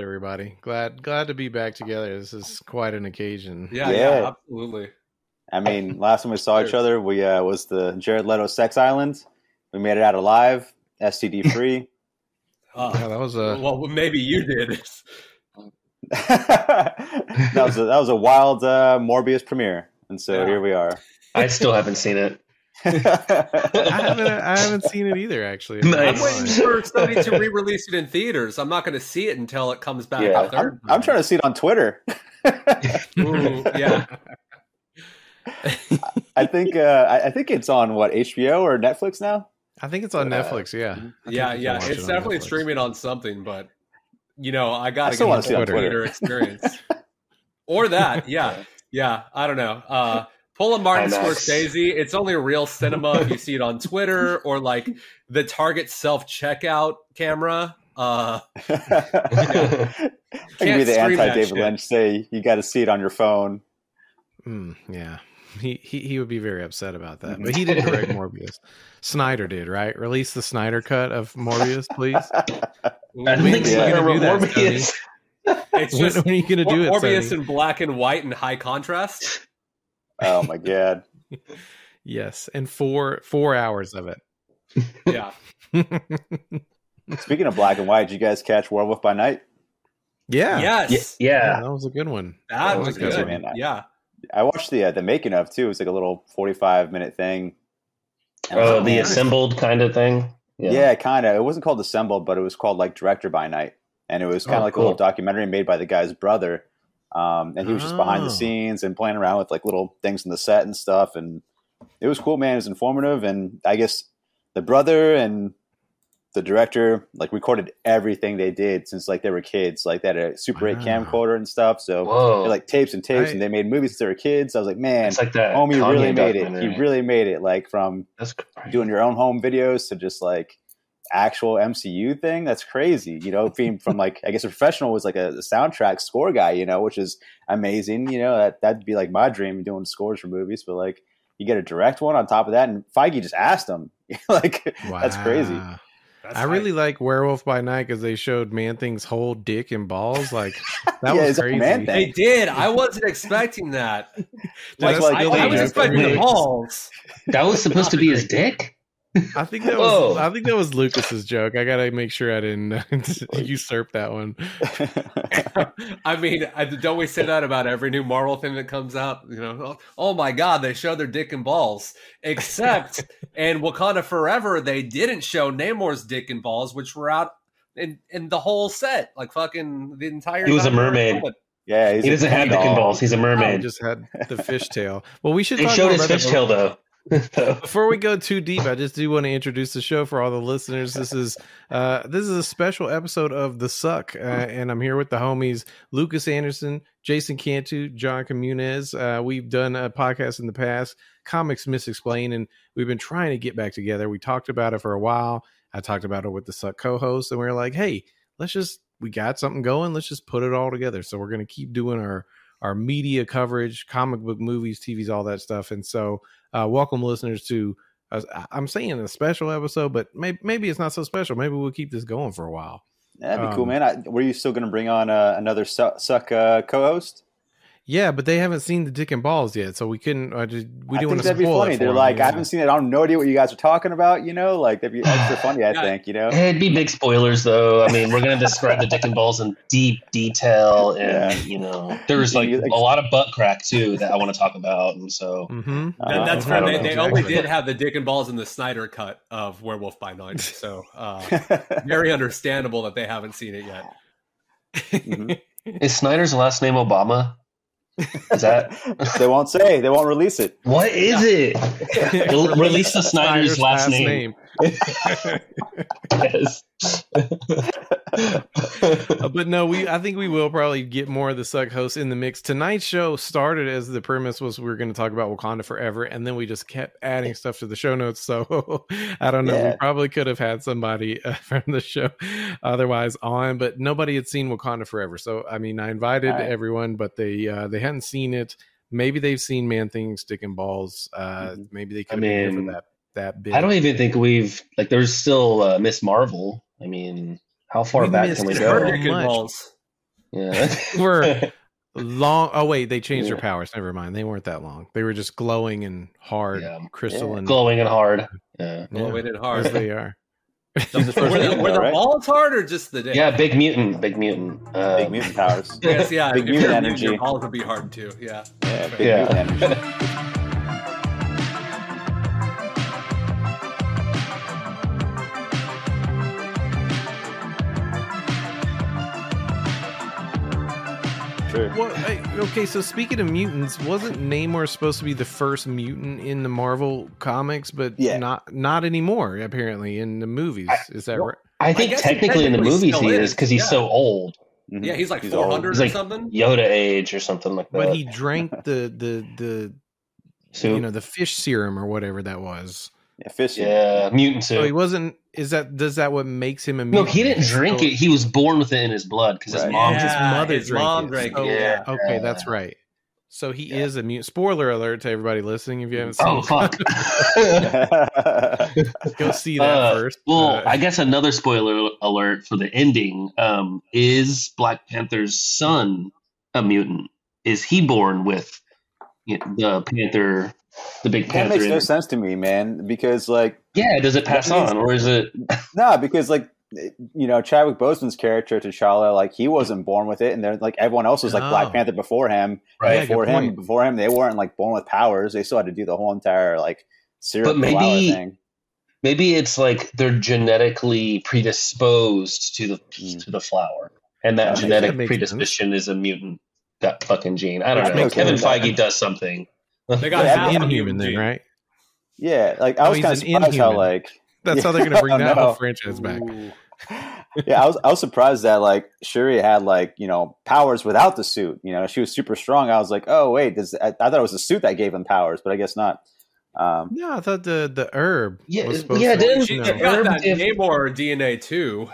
everybody. Glad glad to be back together. This is quite an occasion. Yeah, yeah, Yeah. absolutely. I mean, last time we saw each other, we uh, was the Jared Leto Sex Island. We made it out alive, STD free. Yeah, Uh, that was a well, maybe you did. that was a, that was a wild uh, Morbius premiere, and so Yeah. here we are. I still haven't seen it. I haven't I haven't seen it either actually. Nice. I'm waiting for somebody to re-release it in theaters. I'm not going to see it until it comes back. Yeah. a third I'm, I'm trying to see it on Twitter. Ooh, yeah. I think uh, I, I think it's on what HBO or Netflix now. I think it's on Uh, Netflix, yeah. Yeah, yeah. It's it definitely Netflix. streaming on something, but you know, I I got to still get wanna the see it on Twitter. experience. or that, yeah, yeah. I don't know. Uh, pull a Martin IMAX. Scorsese. It's only a real cinema if you see it on Twitter or like the Target self checkout camera. Uh, I can be the anti David. Lynch. Say you got to see it on your phone. Mm, yeah. He, he he would be very upset about that. But he didn't direct Morbius. Snyder did, right? Release the Snyder cut of Morbius, please. I don't When think are you Snyder gonna wrote do that, Morbius. it's When, just when are you going to do it, Morbius Sonny? in black and white and high contrast. Oh my god! Yes, and four four hours of it. Yeah. Speaking of black and white, did you guys catch Werewolf by Night? yeah. Yes. Yeah, Yeah, yeah. that was a good one. That Oh, was that's good, good. man. Yeah. I watched the uh, the making of too. It was like a little forty five minute thing. And I was Oh, like, the assembled kind of thing. Yeah, kind of. It wasn't called Assembled, but it was called like Director by Night, and it was kind of Oh, like a little documentary made by the guy's brother. Um, and he was just behind Oh. the scenes and playing around with like little things in the set and stuff. And it was cool, man. It was informative, and I guess the brother and the director like recorded everything they did since like they were kids. Like they had a Super Eight camcorder and stuff. So Whoa. they like tapes and tapes, I- and they made movies since they were kids. I was like, man, it's like that. homie Kanye really made it. documentary. He really made it. Like from That's doing your own home videos to just like actual MCU thing. That's crazy. You know, being from like I guess a professional was like a, a soundtrack score guy. You know, which is amazing. You know, that that'd be like my dream doing scores for movies. But like you get a direct one on top of that, and Feige just asked him. like that's crazy. That's I really like Werewolf by Night because they showed Man Thing's whole dick and balls. Like that Yeah, was crazy. Man They did. I wasn't expecting that. Like, That's like, I, still I a was expecting the balls. That was supposed to be his dick. I think that Whoa. was I think that was Lucas's joke. I gotta make sure I didn't usurp that one. I mean, I, don't we say that about every new Marvel thing that comes out? You know, oh, oh my God, they show their dick and balls. Except in Wakanda Forever, they didn't show Namor's dick and balls, which were out in, in the whole set, like fucking the entire. He was a time mermaid. filming. yeah, he's He doesn't have dick and balls. He's a mermaid. just had the fishtail. Well, we should They talk showed more his about that. fishtail though. Before we go too deep, I just do want to introduce the show for all the listeners. This is uh, this is a special episode of The Succ, uh, and I'm here with the homies Lucas Anderson, Jason Cantu, Jawn Camunez. Uh, we've done a podcast in the past, Comics Misexplained, and we've been trying to get back together. We talked about it for a while. I talked about it with the Suck co-host, and we were like, "Hey, let's just we got something going. Let's just put it all together." So we're going to keep doing our our media coverage, comic book movies, TVs, all that stuff, and so uh, welcome listeners to uh, i'm saying a special episode but maybe, maybe it's not so special maybe we'll keep this going for a while That'd be cool, Um, man. I, were you still going to bring on uh, another Succ, Succ uh, co-host? Yeah but they haven't seen the dick and balls yet so we couldn't I just, we I didn't think want to that'd be spoil funny. it for They're them, like, you I haven't seen it. I don't no idea what you guys are talking about. You know, like that'd be extra funny. I Yeah. think. You know. it'd be big spoilers though. I mean, we're gonna describe the dick and balls in deep detail, and Yeah. you know, there's like You- a lot of butt crack too that I want to talk about, and so Mhm. Uh, That- that's I fair. They, they only did have the dick and balls in the Snyder cut of Werewolf by Night, so uh, very understandable that they haven't seen it yet. Mhm. is Snyder's last name Obama? Is that they won't say. They won't release it. what is it? Release the Snyder's, last, name. Yes. But no, we I think we will probably get more of the Succ hosts in the mix. Tonight's show started as the premise was we were going to talk about Wakanda forever, and then we just kept adding stuff to the show notes. So I don't know. We probably could have had somebody uh, from the show otherwise on, but nobody had seen Wakanda forever. So I mean, I invited right. everyone, but they uh, they hadn't seen it. Maybe they've seen Man Thing, Stick and Balls. Uh, Mhm. Maybe they I could have been here for that that bit. I don't even think we've like. There's still uh, Miss Marvel. I mean, how far We back can we go? Her dick and much. balls. Yeah. were long. Oh wait, they changed their powers. Never mind. They weren't that long. They were just glowing and hard, Yeah. crystalline. glowing and hard. Yeah. Yeah, Well, we did as hard. they are. She's the Were the, were the right? balls hard or just the dick? Yeah, big mutant, big mutant. Um, Big mutant powers. Yes, yeah. Big if you're mutant mutant, your energy. balls would be hard too. Yeah. Yeah, big Yeah. mutant energy. Sure. Well, I- okay. So speaking of mutants, wasn't Namor supposed to be the first mutant in the Marvel comics? But Yeah. not not anymore. Apparently, in the movies, is that well, right? I think guess he technically in the movies he is, is because he's yeah. so old. Mhm. Yeah, he's like 400 He's or something. Yoda age or something like that. But he drank the the the Soup. you know the fish serum or whatever that was. Yeah, fish. yeah, mutant So he wasn't. Is that does that what makes him a mutant? No, he didn't drink So- it. He was born with it in his blood because his Right. mom. Yeah. just his mother his drank mom it. drank So- it. Yeah. Okay, that's right. So he Yeah. is a mutant. Spoiler alert to everybody listening. If you haven't seen, Oh it. fuck. go see that Uh, first. Well, Uh, I guess another spoiler alert for the ending um, is Black Panther's son a mutant? Is he born with you know, the Panther, the big that Panther? makes no in- sense to me, man. Because like, yeah, does it pass on or is it? nah, because like, you know, Chadwick Boseman's character T'Challa, like he wasn't born with it, and they're like everyone else was like Oh. Black Panther before him. Right. Yeah, before good him, point. before him, they weren't like born with powers. They still had to do the whole entire like serum But maybe- thing. Maybe it's like they're genetically predisposed to the Mm. to the flower, and that That genetic that makes predisposition is a mutant. That fucking gene. I don't Which know. makes Kevin sense. Feige does something. They got Yeah, half an inhuman then, right? Yeah, like I Oh, was he's kind of an surprised how Inhuman. like That's how they're going to bring Oh, that no. whole franchise back. Yeah, I was I was surprised that like Shuri had like you know powers without the suit. You know, she was super strong. I was like, oh wait, does I, I thought it was the suit that gave him powers, but I guess not. Um, No, I thought the the herb Yeah, was supposed yeah, to. didn't- She you know, got Herb that if- Namor DNA too.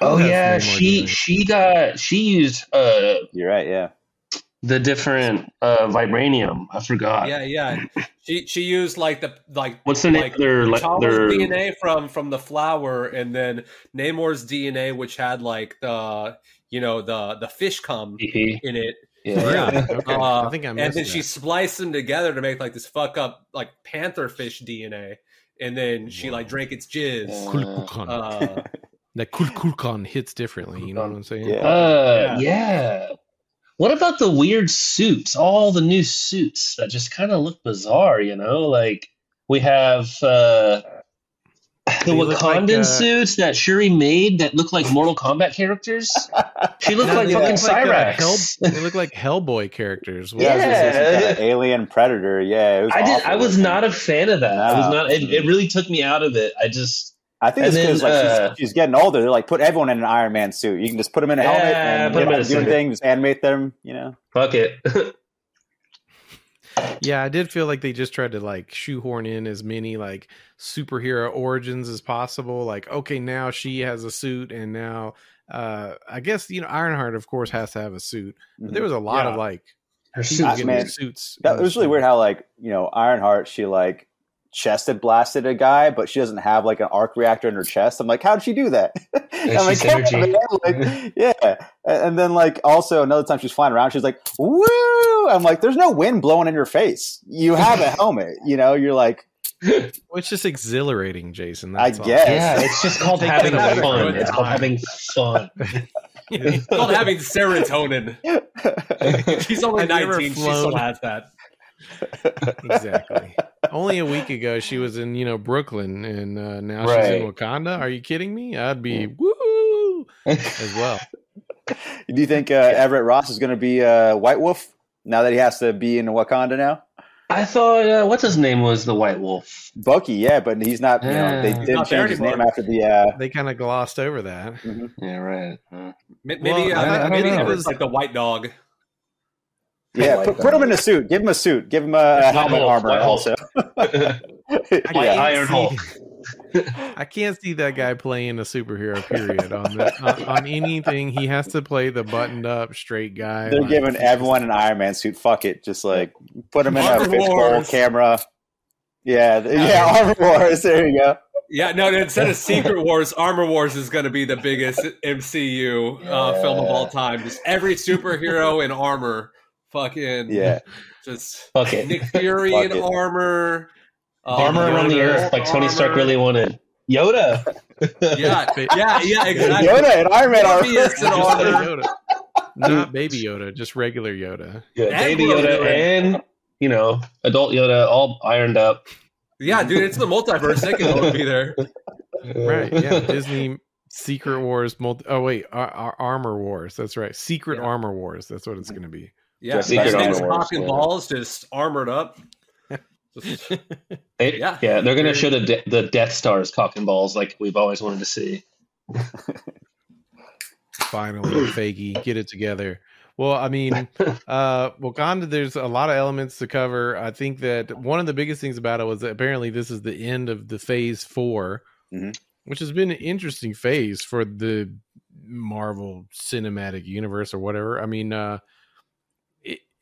Oh Who has yeah, she DNA? she got she used uh you're right. Yeah, the different uh vibranium. I forgot. Yeah, yeah. She she used like the like What's the name like of their like T'Challa's their DNA from from the flower, and then Namor's DNA, which had like the you know the the fish cum PP? in it, Yeah. Yeah, okay. Uh, I think I and then that. she spliced them together to make like this fuck up like panther fish DNA, and then she like drank its jizz. K'uk'ulkan. Uh, that K'uk'ulkan hits differently. You know what I'm saying? Yeah. Uh, Yeah. yeah. What about the weird suits? All the new suits that just kind of look bizarre, you know? Like we have uh the look like, Wakandan uh, suits that Shuri made that look like Mortal Kombat characters. She looked No, like fucking look like, uh, Hell, they look like Hellboy characters. yeah. I was gonna say some Yeah. kind of alien predator. Yeah, it was I did. I was not a fan of that. I was not. It, it really took me out of it. I just. I think And it's because like uh, she's, she's getting older. They're like put everyone in an Iron Man suit. You can just put them in a helmet Yeah, and put you 'em know, in a do suit. things, animate them. You know, Fuck it. Yeah, I did feel like they just tried to like shoehorn in as many like superhero origins as possible. Like, okay, now she has a suit, and now uh I guess you know Ironheart, of course, has to have a suit. But there was a lot Yeah. of like Her people suit. Getting man, suits. that it was really weird how like you know Ironheart she like chested blasted a guy, but she doesn't have like an arc reactor in her chest. I'm like, how did she do that? I'm like, she's "Come energy." man." Like, yeah. And and then like also another time she's flying around, she's like, woo! I'm like, there's no wind blowing in your face. You have a helmet. You know, you're like, Well, it's just exhilarating, Jason. I That's all. guess. Yeah, it's just called having fun. It's called having fun. it's called having serotonin. She's only Have you ever 19. She still has that. exactly. Only a week ago, she was in you know Brooklyn, and uh, now she's in Wakanda. Are you kidding me? I'd be woo as well. Do you think uh, Everett Ross is going to be uh, White Wolf now that he has to be in Wakanda now? I thought, uh, what's his name was the White Wolf? Bucky, yeah, but he's not. You know, they Yeah. didn't change his name after the. Uh, They kind of glossed over that. Yeah, right. Uh, Maybe, Well, uh, I- I maybe it was like the white dog. Yeah, like put, put him in a suit. Give him a suit. Give him a, a helmet Wolf, armor White also. I yeah. Iron see- Hulk. I can't see that guy playing a superhero. Period on the, on, on anything. He has to play the buttoned up straight guy. They're like- giving everyone an Iron Man suit. Fuck it. Just like put him in a Armor fishbowl camera. Yeah, th- yeah, Armor Wars. There you go. Yeah, no, instead of Secret Wars, Armor Wars is going to be the biggest MCU uh, film of all time. Just every superhero in armor, fucking Yeah. just Fuck it. Nick Fury Fuck in it. armor, um, Armor around the earth, like Tony Stark really wanted. Yoda. Yeah, yeah, yeah, exactly. Yoda and Iron Man are Just say armor. Yoda. Not baby Yoda, just regular Yoda. Yeah, And baby Grogu. Yoda and you know adult Yoda all ironed up. Yeah, dude, it's the multiverse. They can both be there. Right. Yeah. Disney Secret Wars. Multi- oh wait, Ar- Ar- Armor Wars. That's right. Secret Yeah. Armor Wars. That's what it's going to be. Yeah, Yeah, Secret Secret Armor Armor Wars, cock and yeah. balls, just armored up. Just- They- Yeah. yeah, they're gonna show the de- the Death Stars cock and balls like we've always wanted to see. Finally, Feige, get it together. Well, I mean, uh, Wakanda. There's a lot of elements to cover. I think that one of the biggest things about it was that apparently this is the end of the Phase 4 Mhm. which has been an interesting phase for the Marvel Cinematic Universe or whatever. I mean, uh,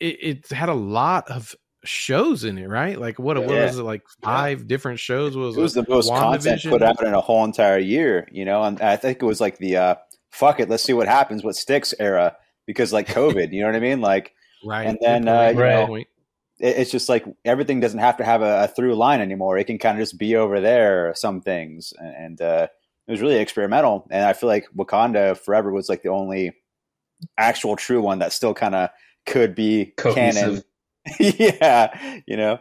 it, it had a lot of shows in it, right? Like what, what was it? Like five different shows. Was it was the most content put out in a whole entire year, you know. And I think it was like the uh, "fuck it, let's see what happens, what sticks" era because like COVID, you know what I mean? Like right? and then, uh, you know- it, it's just like everything doesn't have to have a, a through line anymore. It can kind of just be over there. Some things, and, and uh, it was really experimental. And I feel like Wakanda Forever was like the only actual true one that still kind of could be canon. Yeah, you know.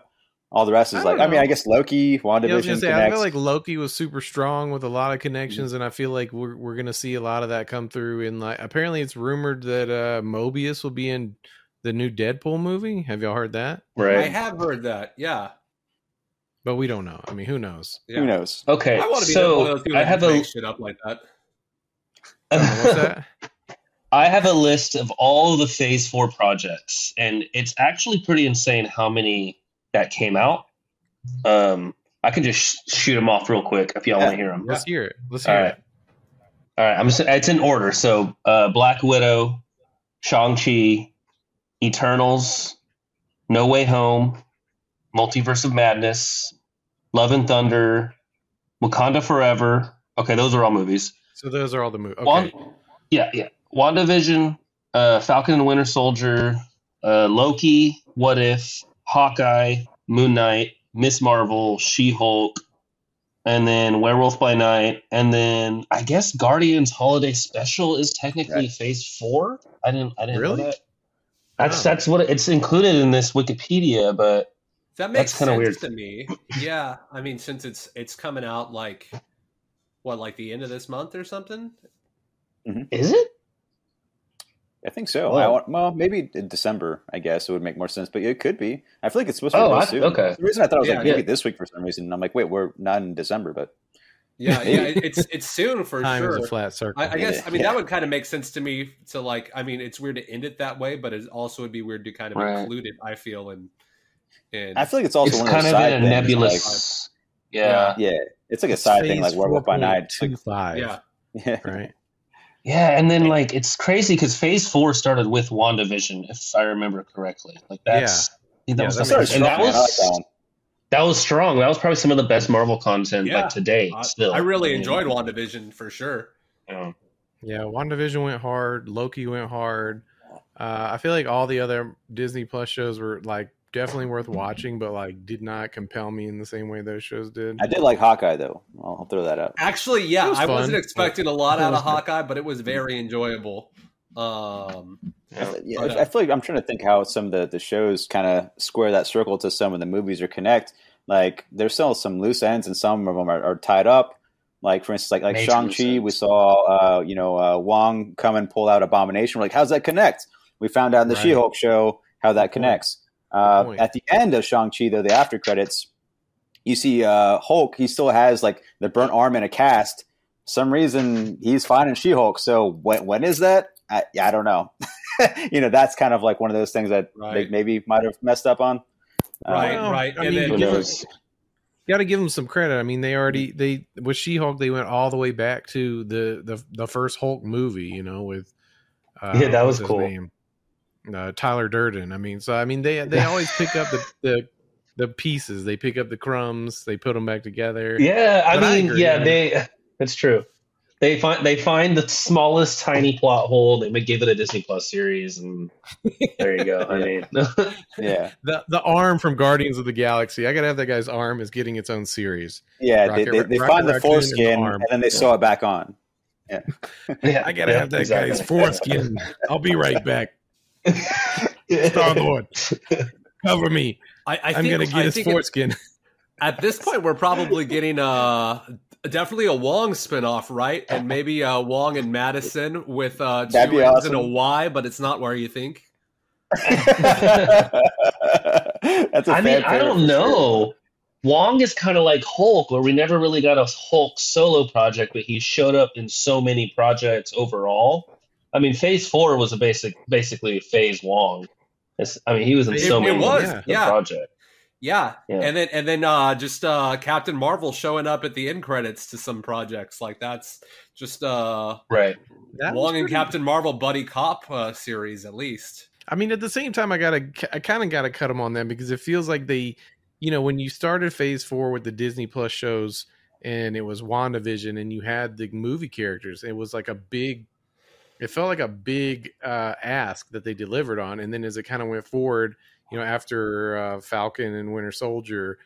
All the rest is I like, don't I mean. I guess Loki, Yeah, I was gonna say, I feel like Loki was super strong with a lot of connections, and I feel like we're we're gonna see a lot of that come through. In like, apparently, it's rumored that uh Mobius will be in the new Deadpool movie. Have y'all heard that? Right, I have heard that. Yeah. But we don't know. I mean, who knows? yeah. Who knows? Okay. I want to be one of so those people I have can a shit up like that. Uh, what's that? I have a list of all the Phase Four projects, and it's actually pretty insane how many that came out. Um, I can just sh- shoot them off real quick if y'all Yeah. want to hear them. Let's hear it. Let's hear All it. right. All right, I'm just, it's in order. So, uh, Black Widow, Shang Chi, Eternals, No Way Home, Multiverse of Madness, Love and Thunder, Wakanda Forever. Okay, those are all movies. So those are all the movies. Okay. Yeah, yeah. WandaVision, uh, Falcon and the Winter Soldier, uh, Loki, What If, Hawkeye, Moon Knight, Miss Marvel, She Hulk, and then Werewolf by Night, and then I guess Guardians Holiday Special is technically Right. Phase Four. I didn't, I didn't Really? know that. That's Wow. that's what it's included in this Wikipedia, but That makes That's kinda weird. to me. Yeah, I mean, since it's it's coming out like what, like the end of this month or something. is it? I think so. Whoa. I want, well, maybe in December. I guess it would make more sense, but it could be. I feel like it's supposed to Oh, be I- soon. okay. The reason I thought it was Yeah, like maybe yeah. this week for some reason, and I'm like, wait, we're not in December, but Yeah, yeah, it's it's soon for Time sure. is a flat circle. I, I guess I mean Yeah. that would kind of make sense to me. To like, I mean, it's weird to end it that way, but it also would be weird to kind of Right. include it. I feel and and I feel like it's also it's one kind of side in a things, nebulous. yeah. Yeah. Yeah, it's like a It's side thing, phase like Werewolf by Night. It's like, 4.25, yeah, yeah, Right. Yeah, and then like it's crazy because Phase Four started with WandaVision, if I remember correctly. Like that's I think that Yeah, was that the first- and that strong, was like that that was strong. That was probably some of the best Marvel content Yeah. like to date. I, Still, I really mean, enjoyed WandaVision for sure. you know. Yeah, WandaVision went hard. Loki went hard. Uh, I feel like all the other Disney Plus shows were like definitely worth watching, but like did not compel me in the same way those shows did. I did like Hawkeye though. I'll, I'll throw that out. Actually, yeah, was I fun. wasn't expecting a lot out of. Hawkeye, but it was very enjoyable. Um, Yeah. Yeah, But, I- I feel like I'm trying to think how some of the, the shows kind of square that circle to some of the movies or connect. Like there's still some loose ends, and some of them are, are tied up. Like for instance, like like Shang Chi, we saw uh, you know uh, Wong come and pull out Abomination. We're like, how's that connect? We found out in the Right. She-Hulk show how that connects. point. Connects. Uh, point. at the end of Shang Chi, though, the after credits, you see uh, Hulk. He still has like the burnt arm in a cast. Some reason he's fine finding She-Hulk. So when when is that? I, I don't know. you know, that's kind of like one of those things that Right. they maybe might have messed up on. Right, Well, right. I And mean, then- Who knows? got to give them some credit. I mean, they already they with She-Hulk they went all the way back to the the, the first Hulk movie. You know, with uh, Yeah, that was cool. name? Uh, Tyler Durden. I mean, so I mean they they always pick up the the the pieces. They pick up the crumbs, they put them back together. Yeah, I But mean, agree, yeah, man. they. That's true. They find they find the smallest tiny plot hole. They may give it a Disney Plus series, and there you go. I mean, Yeah, The the arm from Guardians of the Galaxy. I gotta have that guy's arm is getting its own series. yeah. Rocket they they, they Ra- find Rocket the Raccoon and the foreskin and then they sew it back on. yeah, I gotta yeah, have that exactly. guy's foreskin. I'll be right back. Star Lord, cover me. I, I I'm think, gonna get I his foreskin. at this point we're probably getting uh definitely a Wong spinoff, right? And maybe uh Wong and Madison with uh two That'd be N's and a awesome. Y, but it's not where you think. That's a I mean, I don't for know. Wong is kind of like Hulk, where we never really got a Hulk solo project, but he showed up in so many projects overall. I mean, Phase Four was a basic, basically Phase Wong. It's, I mean, he was in It- so it many was, different yeah. projects. Yeah. Yeah. And then and then uh just uh Captain Marvel showing up at the end credits to some projects. Like that's just uh Right. That was Wong and pretty- Captain Marvel buddy cop uh, series at least. I mean, at the same time, I gotta, I kind of gotta cut them on them because it feels like they, you know, when you started Phase Four with the Disney Plus shows, and it was WandaVision, and you had the movie characters, it was like a big, it felt like a big uh, ask that they delivered on, and then as it kind of went forward, you know, after uh, Falcon and Winter Soldier,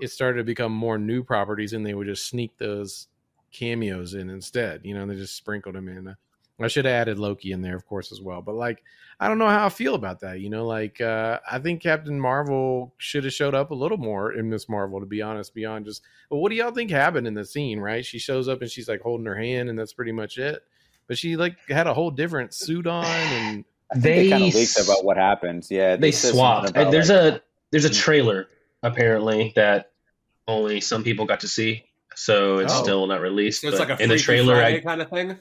it started to become more new properties, and they would just sneak those cameos in instead. You know, they just sprinkled them in. I should have added Loki in there, of course, as well. But like, I don't know how I feel about that. You know, like uh, I think Captain Marvel should have showed up a little more in Miss Marvel, to be honest. Beyond just, well, what do y'all think happened in the scene? Right? She shows up and she's like holding her hand, and that's pretty much it. But she like had a whole different suit on, and I think they, kind of leaked about what happens. Yeah, They said swapped. about, There's like- a there's a mm. trailer apparently that only some people got to see, so it's Oh. still not released. So it's like a in the trailer, I, kind of thing.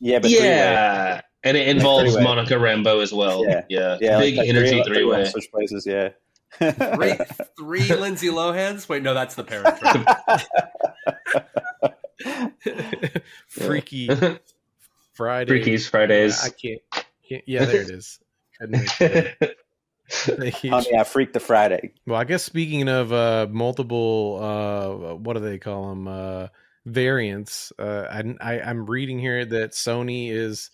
yeah, but three-way. yeah, and it involves three-way. Monica Rambeau as well. Yeah. Yeah, yeah, big like energy three, three way. switch places. Yeah, Three, three Lindsay Lohans. Wait, no, that's the parent. Freaky Friday, Freakies Fridays. I can't, can't. Yeah, there it is. Couldn't make it. Thank you. Honey, I freaked the Friday. Well, I guess speaking of uh, multiple, uh, what do they call them? Uh, variants. Uh, I, I, I'm reading here that Sony is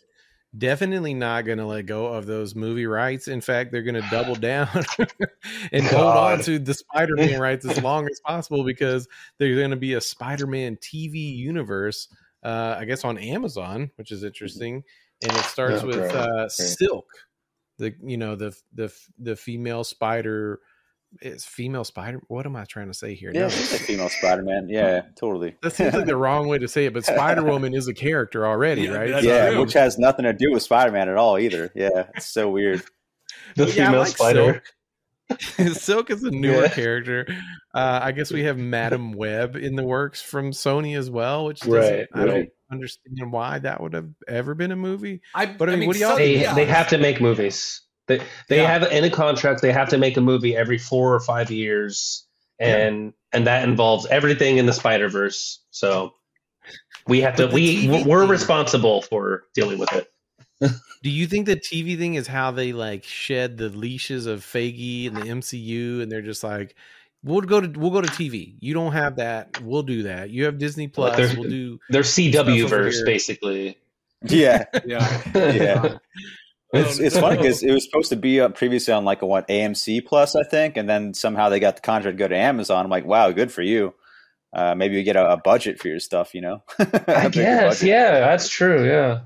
definitely not going to let go of those movie rights. In fact, they're going to double down and hold on to the Spider-Man rights as long as possible because there's going to be a Spider-Man TV universe. Uh, I guess on Amazon, which is interesting, and it starts Oh, with uh, Great. Silk, the you know the the the female spider it's female spider what am i trying to say here Yeah, No, she's a female Spider Man. Yeah, totally. that seems like the wrong way to say it but spider woman is a character already Yeah, right yeah, true. which has nothing to do with Spider Man at all either. Yeah, it's so weird. the Yeah, I female like spider. Silk. Silk is a newer Yeah. character. Uh, I guess we have Madam Web in the works from Sony as well, which doesn't, Right, I don't understand why that would have ever been a movie. I, But I mean, what do y'all some- They yeah. they have to make movies. They they Yeah. have in a contract. They have to make a movie every four or five years, and and that involves everything in the Spider Verse. So we have to. We TV we're thing- responsible for dealing with it. Do you think the TV thing is how they like shed the leashes of Feige and the MCU, and they're just like, we'll go to we'll go to TV. You don't have that, we'll do that. You have Disney Plus, they're- we'll do. They're CW verse basically. Yeah, yeah. yeah. It's, it's funny because it was supposed to be up previously on like a what AMC Plus, I think, and then somehow they got the contract to go to Amazon. I'm like, wow, good for you. Uh, maybe you get a, a budget for your stuff, you know. A I bigger guess. budget. Yeah, that's true. Yeah.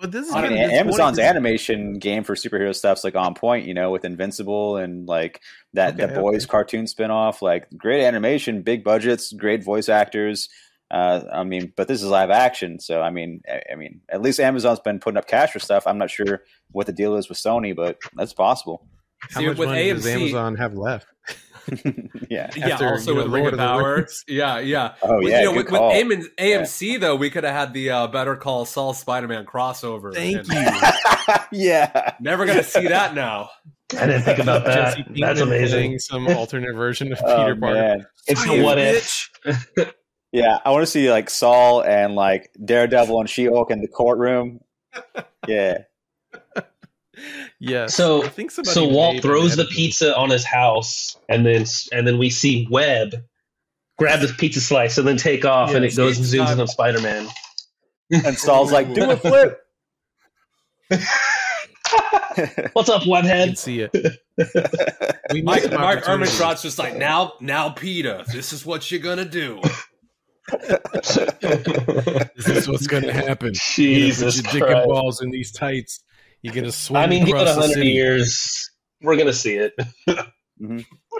But this is I mean, kinda Amazon's animation game for superhero stuff's like on point, you know, with Invincible and like that Okay, the Boys cartoon spinoff. Like great animation, big budgets, great voice actors. Uh, I mean, but this is live action, so I mean, I, I mean, at least Amazon's been putting up cash for stuff. I'm not sure what the deal is with Sony, but that's possible. How See, much with money does Amazon have left? yeah. Yeah, After, also you know, with Ring Lord of of Power. Rings. Yeah, yeah. Oh With, yeah, you know, good with, with. AM, AMC though, we could have had the uh, Better Call Saul Spider-Man crossover. Thank and you. yeah. Never gonna see that now. I didn't think about that. Jesse That's Pinkman amazing. Some alternate version of Oh, Peter Parker. It's a what if. Yeah, I want to see like Saul and like Daredevil and She Hulk in the courtroom. Yeah. Yes. So- I think So Walt throws the edible. pizza on his house, and then and then we see Webb grab the pizza slice and then take off, and it goes and Steve zooms in on Spider Man. and Saul's like, do a flip. What's up, You can Webhead? see it. We Mike, missed an Mark opportunity. Ehrmantraut's just like now, now, Peter. This is what you're gonna do. This is what's going to happen. Jesus You're gonna put your dick and balls in these tights. You're going to swing I mean, give it a hundred years, we're gonna see it.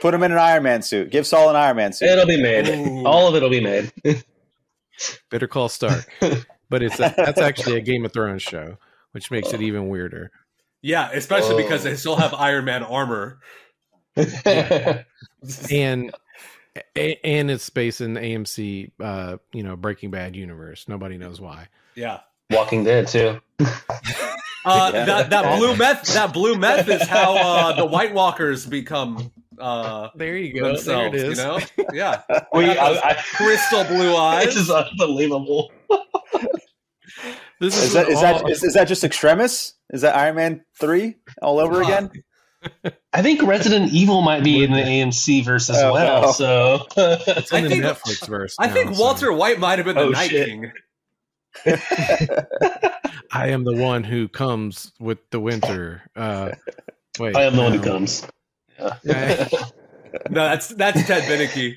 Put him in an Iron Man suit. Give Saul an Iron Man suit. It'll be made. Ooh. All of it'll be made. Better call Stark. But it's a, that's actually a Game of Thrones show, which makes it even weirder. Yeah, especially because Oh. they still have Iron Man armor. And and it's based in the AMC, uh, you know, Breaking Bad universe. Nobody knows why. Yeah. Walking Dead too. Uh, Yeah. that that blue meth that blue meth is how uh, the White Walkers become uh, There you go. there it is. You know, yeah, We, I, I, crystal blue eyes. this is unbelievable. This Is that is that is, is that just Extremis? Is that Iron Man three all over Huh. again? I think Resident Evil might be in the AMC verse as Oh, well. no. So it's in I the think- Netflix verse. I now, think so Walter White might have been the Oh, Night shit. King. I am the one who comes with the winter. Uh, wait, I am the one who comes. Yeah. No, that's that's Ted Beneke.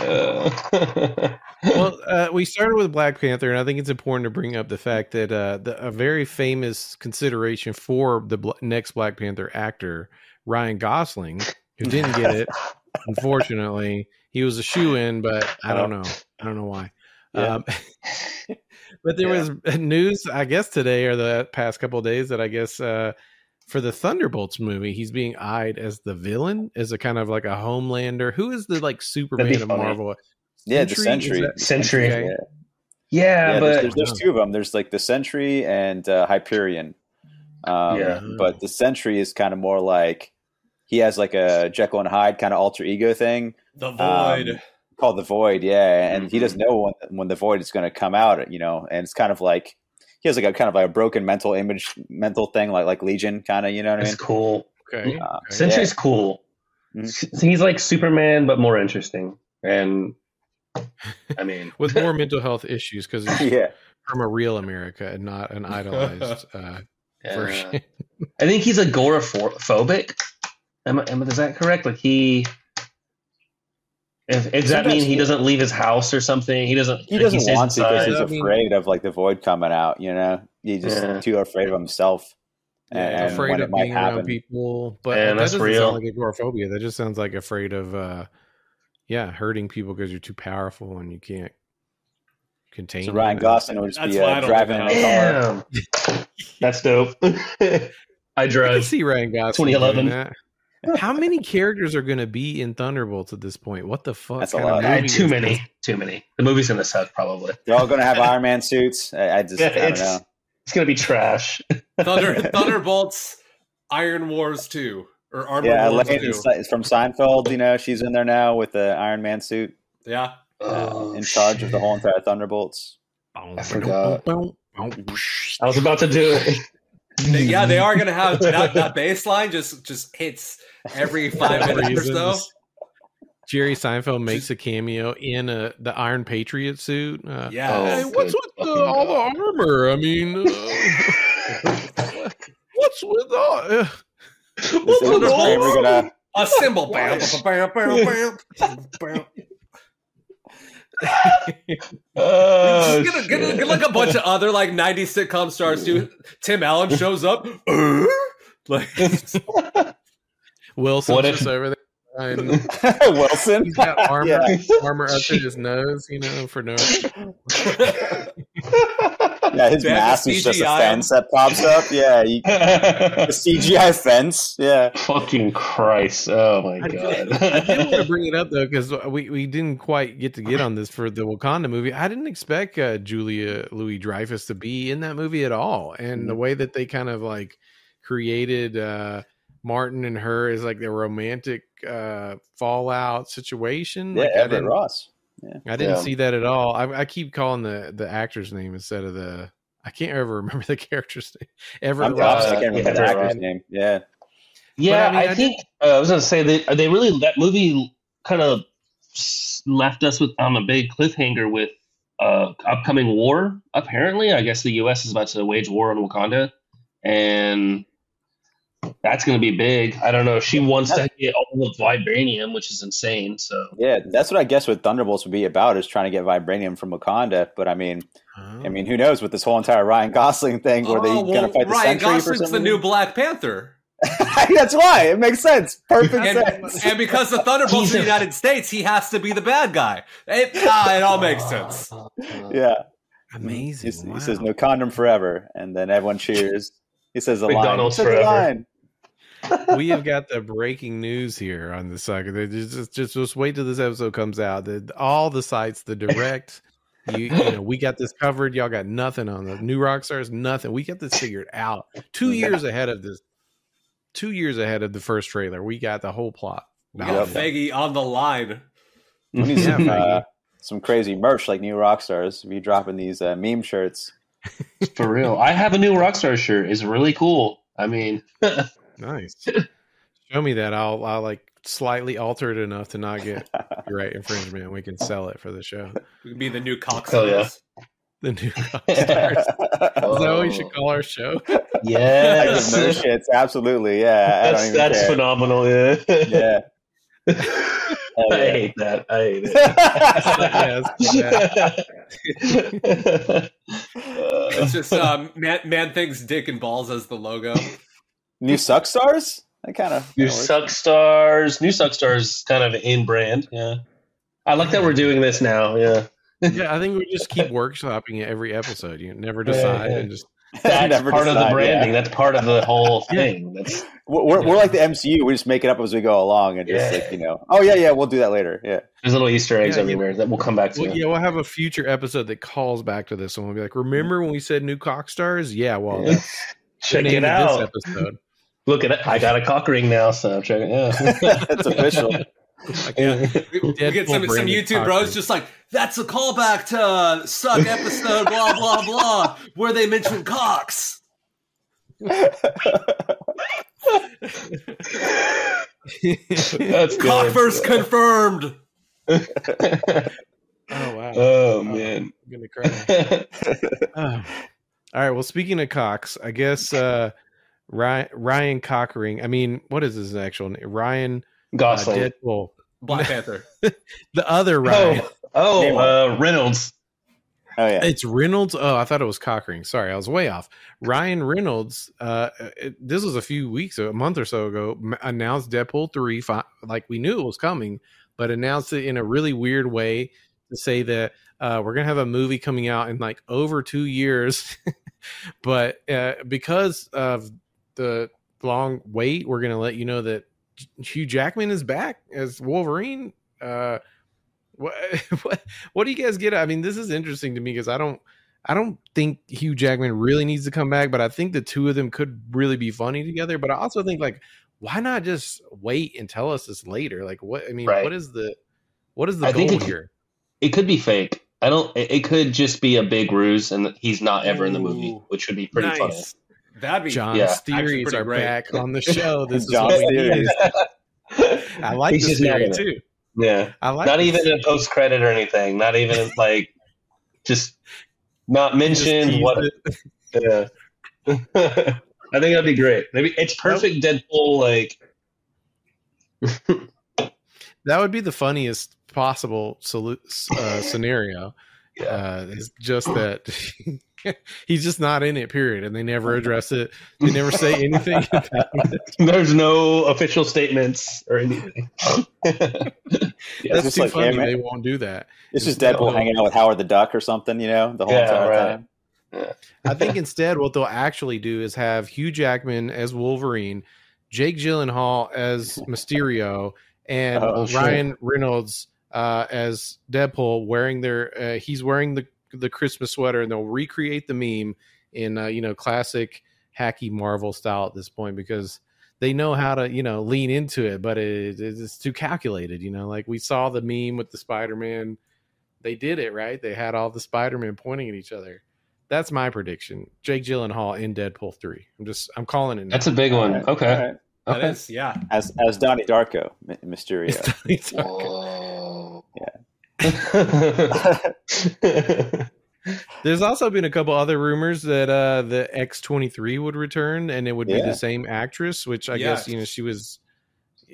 Uh, well, uh, we started with Black Panther, and I think it's important to bring up the fact that uh, the, a very famous consideration for the bl- next Black Panther actor, Ryan Gosling, who didn't get it, unfortunately, he was a shoe in, but I don't know, I don't know why. Yeah. Um, but there Yeah. was news, I guess, today or the past couple of days that I guess uh, for the Thunderbolts movie, he's being eyed as the villain, as a kind of like a Homelander. Who is the like Superman of. Marvel? Yeah, the Is Sentry. that- Sentry. Okay. Yeah, Yeah, yeah but there's, there's, there's two of them. There's like the Sentry and uh, Hyperion. Um, Yeah. But the Sentry is kind of more like he has like a Jekyll and Hyde kind of alter ego thing The Void. Um, called the Void. Yeah, and he Mm-hmm. doesn't know when when the Void is going to come out. You know, and it's kind of like he has like a kind of like a broken mental image, mental thing, like like Legion, kind of. You know what I it's mean? cool. Okay. Uh, okay. Sentry's cool. Mhm. He's like Superman, but more interesting. And I mean, with more mental health issues because it's yeah, from a real America and not an idolized uh, version. I think he's agoraphobic. Am, I- am, is that correct? Like he. If, does that Sometimes mean he he- doesn't leave his house or something? He doesn't. he doesn't stays want to because inside? he's I mean- afraid of like the Void coming out. You know, he's just Yeah. too afraid of himself. Yeah, and afraid of it might being around people, but Man, that that's doesn't real. sound like agoraphobia. That just sounds like afraid of, uh, yeah, hurting people because you're too powerful and you can't contain. So Ryan. Gosling would just That's be I uh, don't driving in a car. Damn, that's dope. I I can drive. see Ryan Gosling. 2011. Doing that. How many characters are going to be in Thunderbolts at this point? What the fuck? That's a lot. Movie too many. this? Too many. The movie's gonna suck probably. They're all going to have Iron Man suits. I, I just Yeah, I don't it's- know. It's gonna be trash. Thunder Thunderbolts, Iron Wars two or Armor Yeah, Wars Elaine two. is is from Seinfeld. You know, she's in there now with the Iron Man suit, Yeah, uh, Oh, in charge of the whole entire Thunderbolts. I forgot. I was about to do it. Yeah, they are gonna have that, that bass line just just hits every five For minutes or so. Jerry Seinfeld makes a cameo in a the Iron Patriot suit. Uh, Yeah, Hey, Oh, what's with the, all the armor? I mean, uh, what's with all? Uh, what's is with Kramer all? gonna? a cymbal. Bam, bam, bam, bam, bam, bam. Oh, Just get, a- get, a- get like a bunch of other like '90s sitcom stars too. Tim Allen shows up. Uh, like Wilson's if- just over there. And Wilson. he's got armor, Yeah. armor up to his nose, you know, for no. Yeah, his They mask the is just a fence that pops up. Yeah, you, the CGI fence. Yeah, Fucking Christ! Oh my God. I did, I did want to bring it up though because we, we didn't quite get to get on this for the Wakanda movie. I didn't expect uh, Julia Louis Dreyfus to be in that movie at all, and the way that they kind of like created uh, Martin and her is like the romantic uh, fallout situation. yeah, Like, I Everett didn't, Ross. I didn't Yeah. see that at all. I, I keep calling the the actor's name instead of the I can't ever remember the character's name. Everett I'm Ross. I can't remember yeah, the actor's name. Yeah. Yeah, But, I mean, I, I think uh, I was gonna say that they really that movie kind of left us with on a big cliffhanger with uh, upcoming war. Apparently, I guess the U.S. is about to wage war on Wakanda, and that's going to be big. I don't know. She wants to get all of vibranium, which is insane. So Yeah, that's what I guess what Thunderbolts would be about is trying to get vibranium from Wakanda. But I mean, I mean, who knows with this whole entire Ryan Gosling thing? Were they Oh, going to fight the Ryan Sentry Gosling's the new Black Panther. that's why it makes sense. Perfect And, sense. and because the Thunderbolts He's are the United States, he has to be the bad guy. It, ah, it all makes sense. yeah, amazing. He, Wow. he says no condom forever, and then everyone cheers. He says the McDonald's line. He says the forever. Line. we have got the breaking news here on the saga. They Just, just, just, just wait till this episode comes out. The, all the sites, the direct, you, you know, we got this covered. Y'all got nothing on the new rock stars. Nothing. We got this figured out. Two years ahead of this. Two years ahead of the first trailer. We got the whole plot. We Yep. Faggy on the line. We need some, Maggie. uh, some crazy merch like new rock stars. Be dropping these uh, meme shirts. for real, I have a new Rockstar shirt. It's really cool. I mean, Nice. Show me that. I'll I'll like slightly alter it enough to not get right infringement. We can sell it for the show. We can be the new cock Hell yeah. The new rock stars. Is that what we should call our show? Like the yes, merch shirts, absolutely. Yeah, that's even that's care. phenomenal. Yeah. Yeah. Hell I hate that. I hate it. Yes, It's just um, man, man thinks dick and balls as the logo. New suck stars? That kind of New suck stars. New suck stars kind of in brand. Yeah. I like that we're doing this now. Yeah. yeah, I think we just keep workshopping it every episode. You never decide yeah. and just That's Never part of the branding. yeah. That's part of the whole thing. That's We're, we're, we're like the MCU. We just make it up as we go along and just Yeah. like you know. Oh yeah, yeah. We'll do that later. Yeah. there's little Easter eggs Yeah, yeah. everywhere that we'll come back to. well, yeah, we'll have a future episode that calls back to this, and we'll be like, "Remember when we said new cock stars? Yeah, well, Yeah. that's the Check name it of out. this episode. Look at it. I got a cock ring now, so check it. Yeah. It's official. Like, yeah, We, we get some, some YouTube bros ring. just like, that's a callback to uh, Succ episode, blah, blah, blah, where they mention cocks. That's Cock good. first confirmed. oh wow, oh man. I'm gonna cry. Oh. All right. Well, speaking of cocks, I guess uh, Ryan Ryan Cockering. I mean, what is his actual name? Ryan uh, Gosling. Deadpool. Black Panther. The other Ryan. oh, oh uh, Reynolds. Oh yeah. It's Reynolds. Oh, I thought it was Cockering. Sorry, I was way off. Ryan Reynolds. Uh, it, this was a few weeks, a month or so ago. m- Announced Deadpool three. Fi- like we knew it was coming, but announced it in a really weird way to say that uh, we're gonna have a movie coming out in like over two years. but uh, because of the long wait, we're gonna let you know that Hugh Jackman is back as Wolverine. Uh, what, what what do you guys get? I mean, this is interesting to me because I don't I don't think Hugh Jackman really needs to come back, but I think the two of them could really be funny together. But I also think like why not just wait and tell us this later? Like what I mean, Right. what is the what is the I goal think it- here? It could be fake. I don't. It, it could just be a big ruse, and he's not ever in the movie, which would be pretty funny. Nice. That'd be Jawn's yeah, theories are great. back on the show. This is Jawn's what we theories. need. I like He's this just not theory too. Yeah, I like not this. even a post credit or anything. Not even like just not Just what. it. Yeah. I think that'd be great. Maybe it's perfect Deadpool. Like, That would be the funniest possible solu- uh, scenario. Yeah. Uh, it's just that he's just not in it. Period, and they never address it. They never say anything. there's no official statements or anything. Yeah, That's too like funny. him, They won't do that. It's just Deadpool hanging out with Howard the Duck or something, you know, the whole Yeah, entire right. time. I think instead, what they'll actually do is have Hugh Jackman as Wolverine, Jake Gyllenhaal as Mysterio, and Oh. Ryan Reynolds uh, as Deadpool, wearing their uh, he's wearing the the Christmas sweater, and they'll recreate the meme in uh, you know classic hacky Marvel style at this point because they know how to you know lean into it, but it, it's too calculated. You know, like we saw the meme with the Spider Man. They did it right. They had all the Spider Man pointing at each other that's my prediction. Jake Gyllenhaal in Deadpool three. I'm just I'm calling it. Now. That's a big one. Okay. alright. Okay. is, yeah. As as Donnie Darko, M- Mysterio. Whoa. There's also been a couple other rumors that uh the X23 would return and it would be the same actress, which I guess you know she was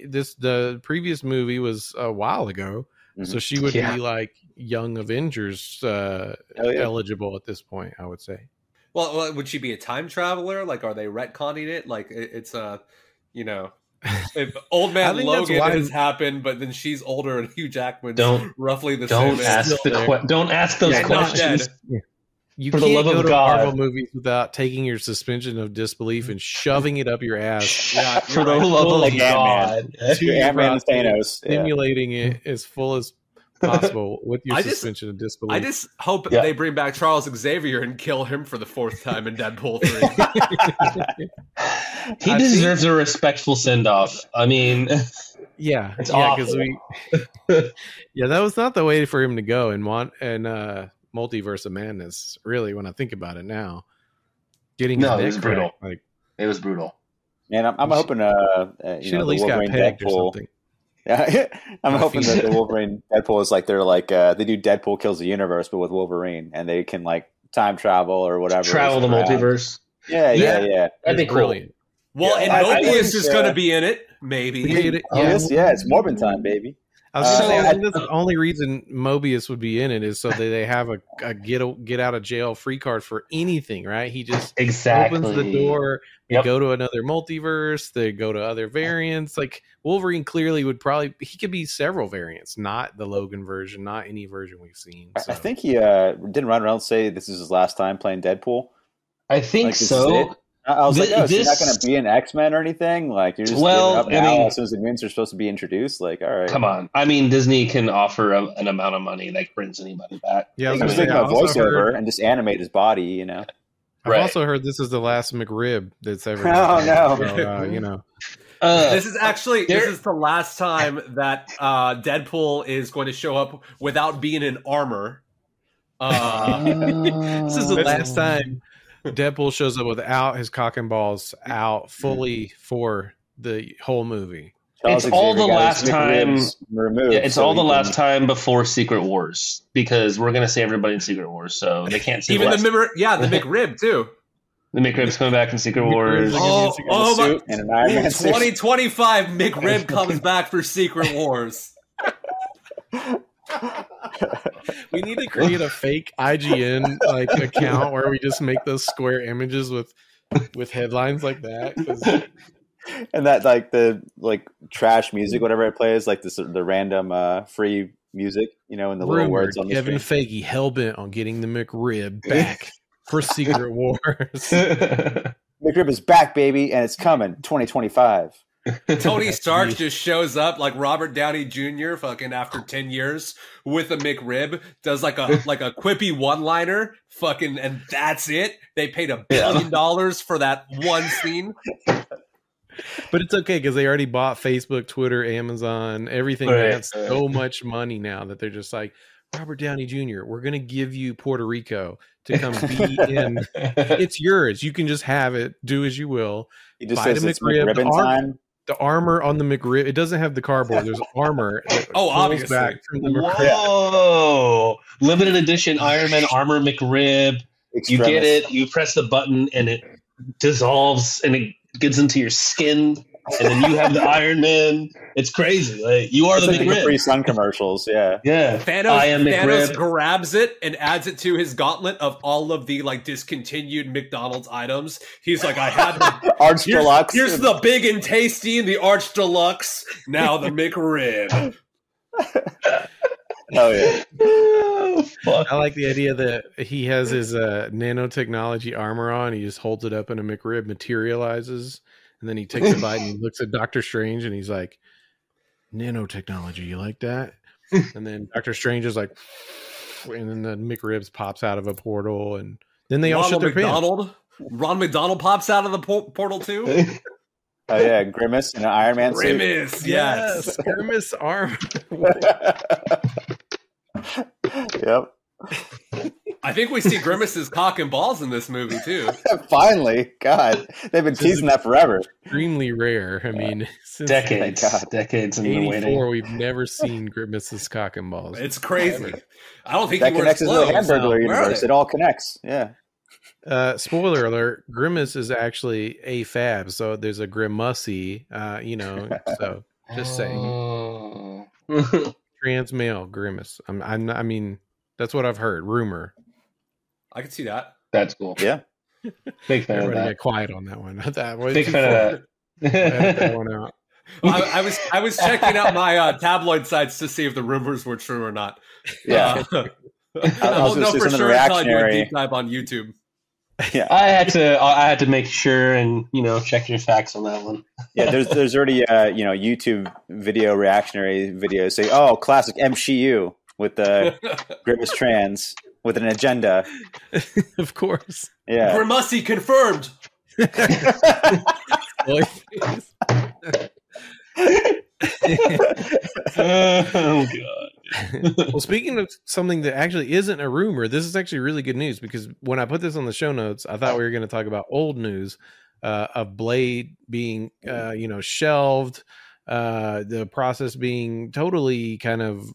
this the previous movie was a while ago. So Mhm. she would Yeah. be like young Avengers uh Oh, yeah. eligible at this point, I would say. Well, well, would she be a time traveler? Like, are they retconning it? Like, it's a, you know, if old man Logan has happened, but then she's older and Hugh Jackman's Don't- roughly the don't same. ask the que- don't ask those Yeah, questions. dead. You For the can't love go of to God. Marvel movies without taking your suspension of disbelief and shoving it up your ass, Yeah, For the right. love Like of Ant-Man. God. to Ant-Man and prostate, Thanos. Yeah. stimulating it as full as possible with your I just- suspension of disbelief. I just hope Yeah. they bring back Charles Xavier and kill him for the fourth time in Deadpool 3. He I deserves a respectful send off. I mean, Yeah, It's yeah, because awful. we, yeah, that was not the way for him to go in one and uh, multiverse of madness. Really, when I think about it now, getting No, it was brutal. cracked, like it was brutal. And I'm, I'm hoping, uh, uh you know, at the least got Wolverine pegged or something. Yeah, I'm My hoping that the Wolverine Deadpool is like they're like uh, they do Deadpool kills the universe, but with Wolverine, and they can like time travel or whatever. Travel the around. multiverse. Yeah, yeah, Yeah. yeah. That'd be It's cool. brilliant. well, Yeah, and I- I think, is going uh, to be in it, maybe. We made it. Yeah, yes, yeah, it's Morbin time, baby. I was gonna Uh, say, I I- think that's the only reason Mobius would be in it is so that they have a, a get a, get out of jail free card for anything, right? He just Exactly. opens the door. They go to another multiverse. They go to other variants. Like Wolverine clearly would probably he could be several variants, not the Logan version, not any version we've seen. I- So. I think he uh, didn't Ryan Reynolds say this is his last time playing Deadpool. I think Like, so. It? I I was Thi- like, oh, so you're not going to be an X Men or anything? Like, you're just Well, giving up I now mean- as soon as the mutants are supposed to be introduced? Like, all right. Come on. I mean, Disney can offer a, an amount of money that brings anybody back. yeah, I was I gonna was say, thinking about voiceover heard, and just animate his body, you know? I've Right. also heard this is the last McRib that's ever. Oh, happened. no. So, uh, you know, Uh, This is actually this is the last time that uh, Deadpool is going to show up without being in armor. Uh, this is the last time Deadpool shows up without his cock and balls out fully mm-hmm. for the whole movie. Charles It's all the last time- Removed Yeah, it's so all the can- last time before Secret Wars because we're gonna see everybody in Secret Wars, so they can't see even the, the last- member, yeah, the McRib too. the McRib's coming back in Secret Wars. like- Oh, in oh my! Oh, an Iron Man suit. 2025 McRib comes back for Secret Wars. We need to create a fake IGN like account where we just make those square images with with headlines like that. and that like the like trash music, whatever it plays, like this the random uh, free music, you know, and the little words on the Kevin screen. Feige hell bent on getting the McRib back for Secret Wars. McRib is back, baby, and it's coming 2025. Tony Stark just shows up like Robert Downey Jr. fucking after 10 years with a McRib, does like a like a quippy one-liner, fucking and that's it. They paid a billion dollars for that one scene. But it's okay because they already bought Facebook, Twitter, Amazon, everything. Right, They have so much money now that they're just like, Robert Downey Jr., we're going to give you Puerto Rico to come be in. It's yours. You can just have it. Do as you will. He just Buy says it's McRib, the McRibbon arm- time. The armor on the McRib, it doesn't have the cardboard. There's armor. that Oh, obviously. Back from the McRib. Whoa! Limited edition Iron Man armor McRib. You get it. You press the button, and it dissolves, and it gets into your skin, and then you have the Iron Man. It's crazy. Like you are It's the like the Capri McRib. Sun commercials, yeah. Yeah, Thanos, I am Thanos grabs it and adds it to his gauntlet of all of the like discontinued McDonald's items. He's like, I had the Arch here's, Deluxe. here's the big and tasty and the arch deluxe. Now the McRib. Oh yeah. Oh, fuck. I like the idea that he has his uh, nanotechnology armor on. He just holds it up and a McRib materializes. And then he takes a bite and he looks at Doctor Strange and he's like, nanotechnology, you like that? And then Doctor Strange is like, and then the McRibs pops out of a portal and then they all shut Ronald their pants. McDonald. Ron McDonald pops out of the por- portal too. Oh yeah, Grimace in an Iron Man suit. Grimace, yes. Grimace arm. yep. I think we see Grimace's cock and balls in this movie too. Finally, God, they've been teasing that forever. Extremely rare. I mean, since decades, God. decades in the waiting. '84, we've never seen Grimace's cock and balls. It's crazy. I don't think That he wears connects into the. Hamburglar Where are universe. It all connects. Yeah. Uh, spoiler alert: Grimace is actually a fab, so there's a Grimacy. Uh, you know, so just saying, Oh. trans male Grimace. I'm, I'm, I mean, that's what I've heard. Rumor. I can see that. That's cool. Yeah. Big fan of that. get quiet on that one. that was Big too fan of that that. one out. I, I was I was checking out my uh, tabloid sites to see if the rumors were true or not. Yeah. Uh, I I was won't know for some of the sure until I do a reactionary- deep dive on YouTube. Yeah. I had to. I had to make sure and you know check your facts on that one. Yeah, there's there's already uh, you know YouTube video reactionary videos say, oh, classic MCU with the Grimace trans with an agenda. of course. Yeah, Grimacy confirmed. oh god. well, speaking of something that actually isn't a rumor, this is actually really good news because when I put this on the show notes, I thought we were going to talk about old news uh, of Blade being, uh, you know, shelved, uh, the process being totally kind of,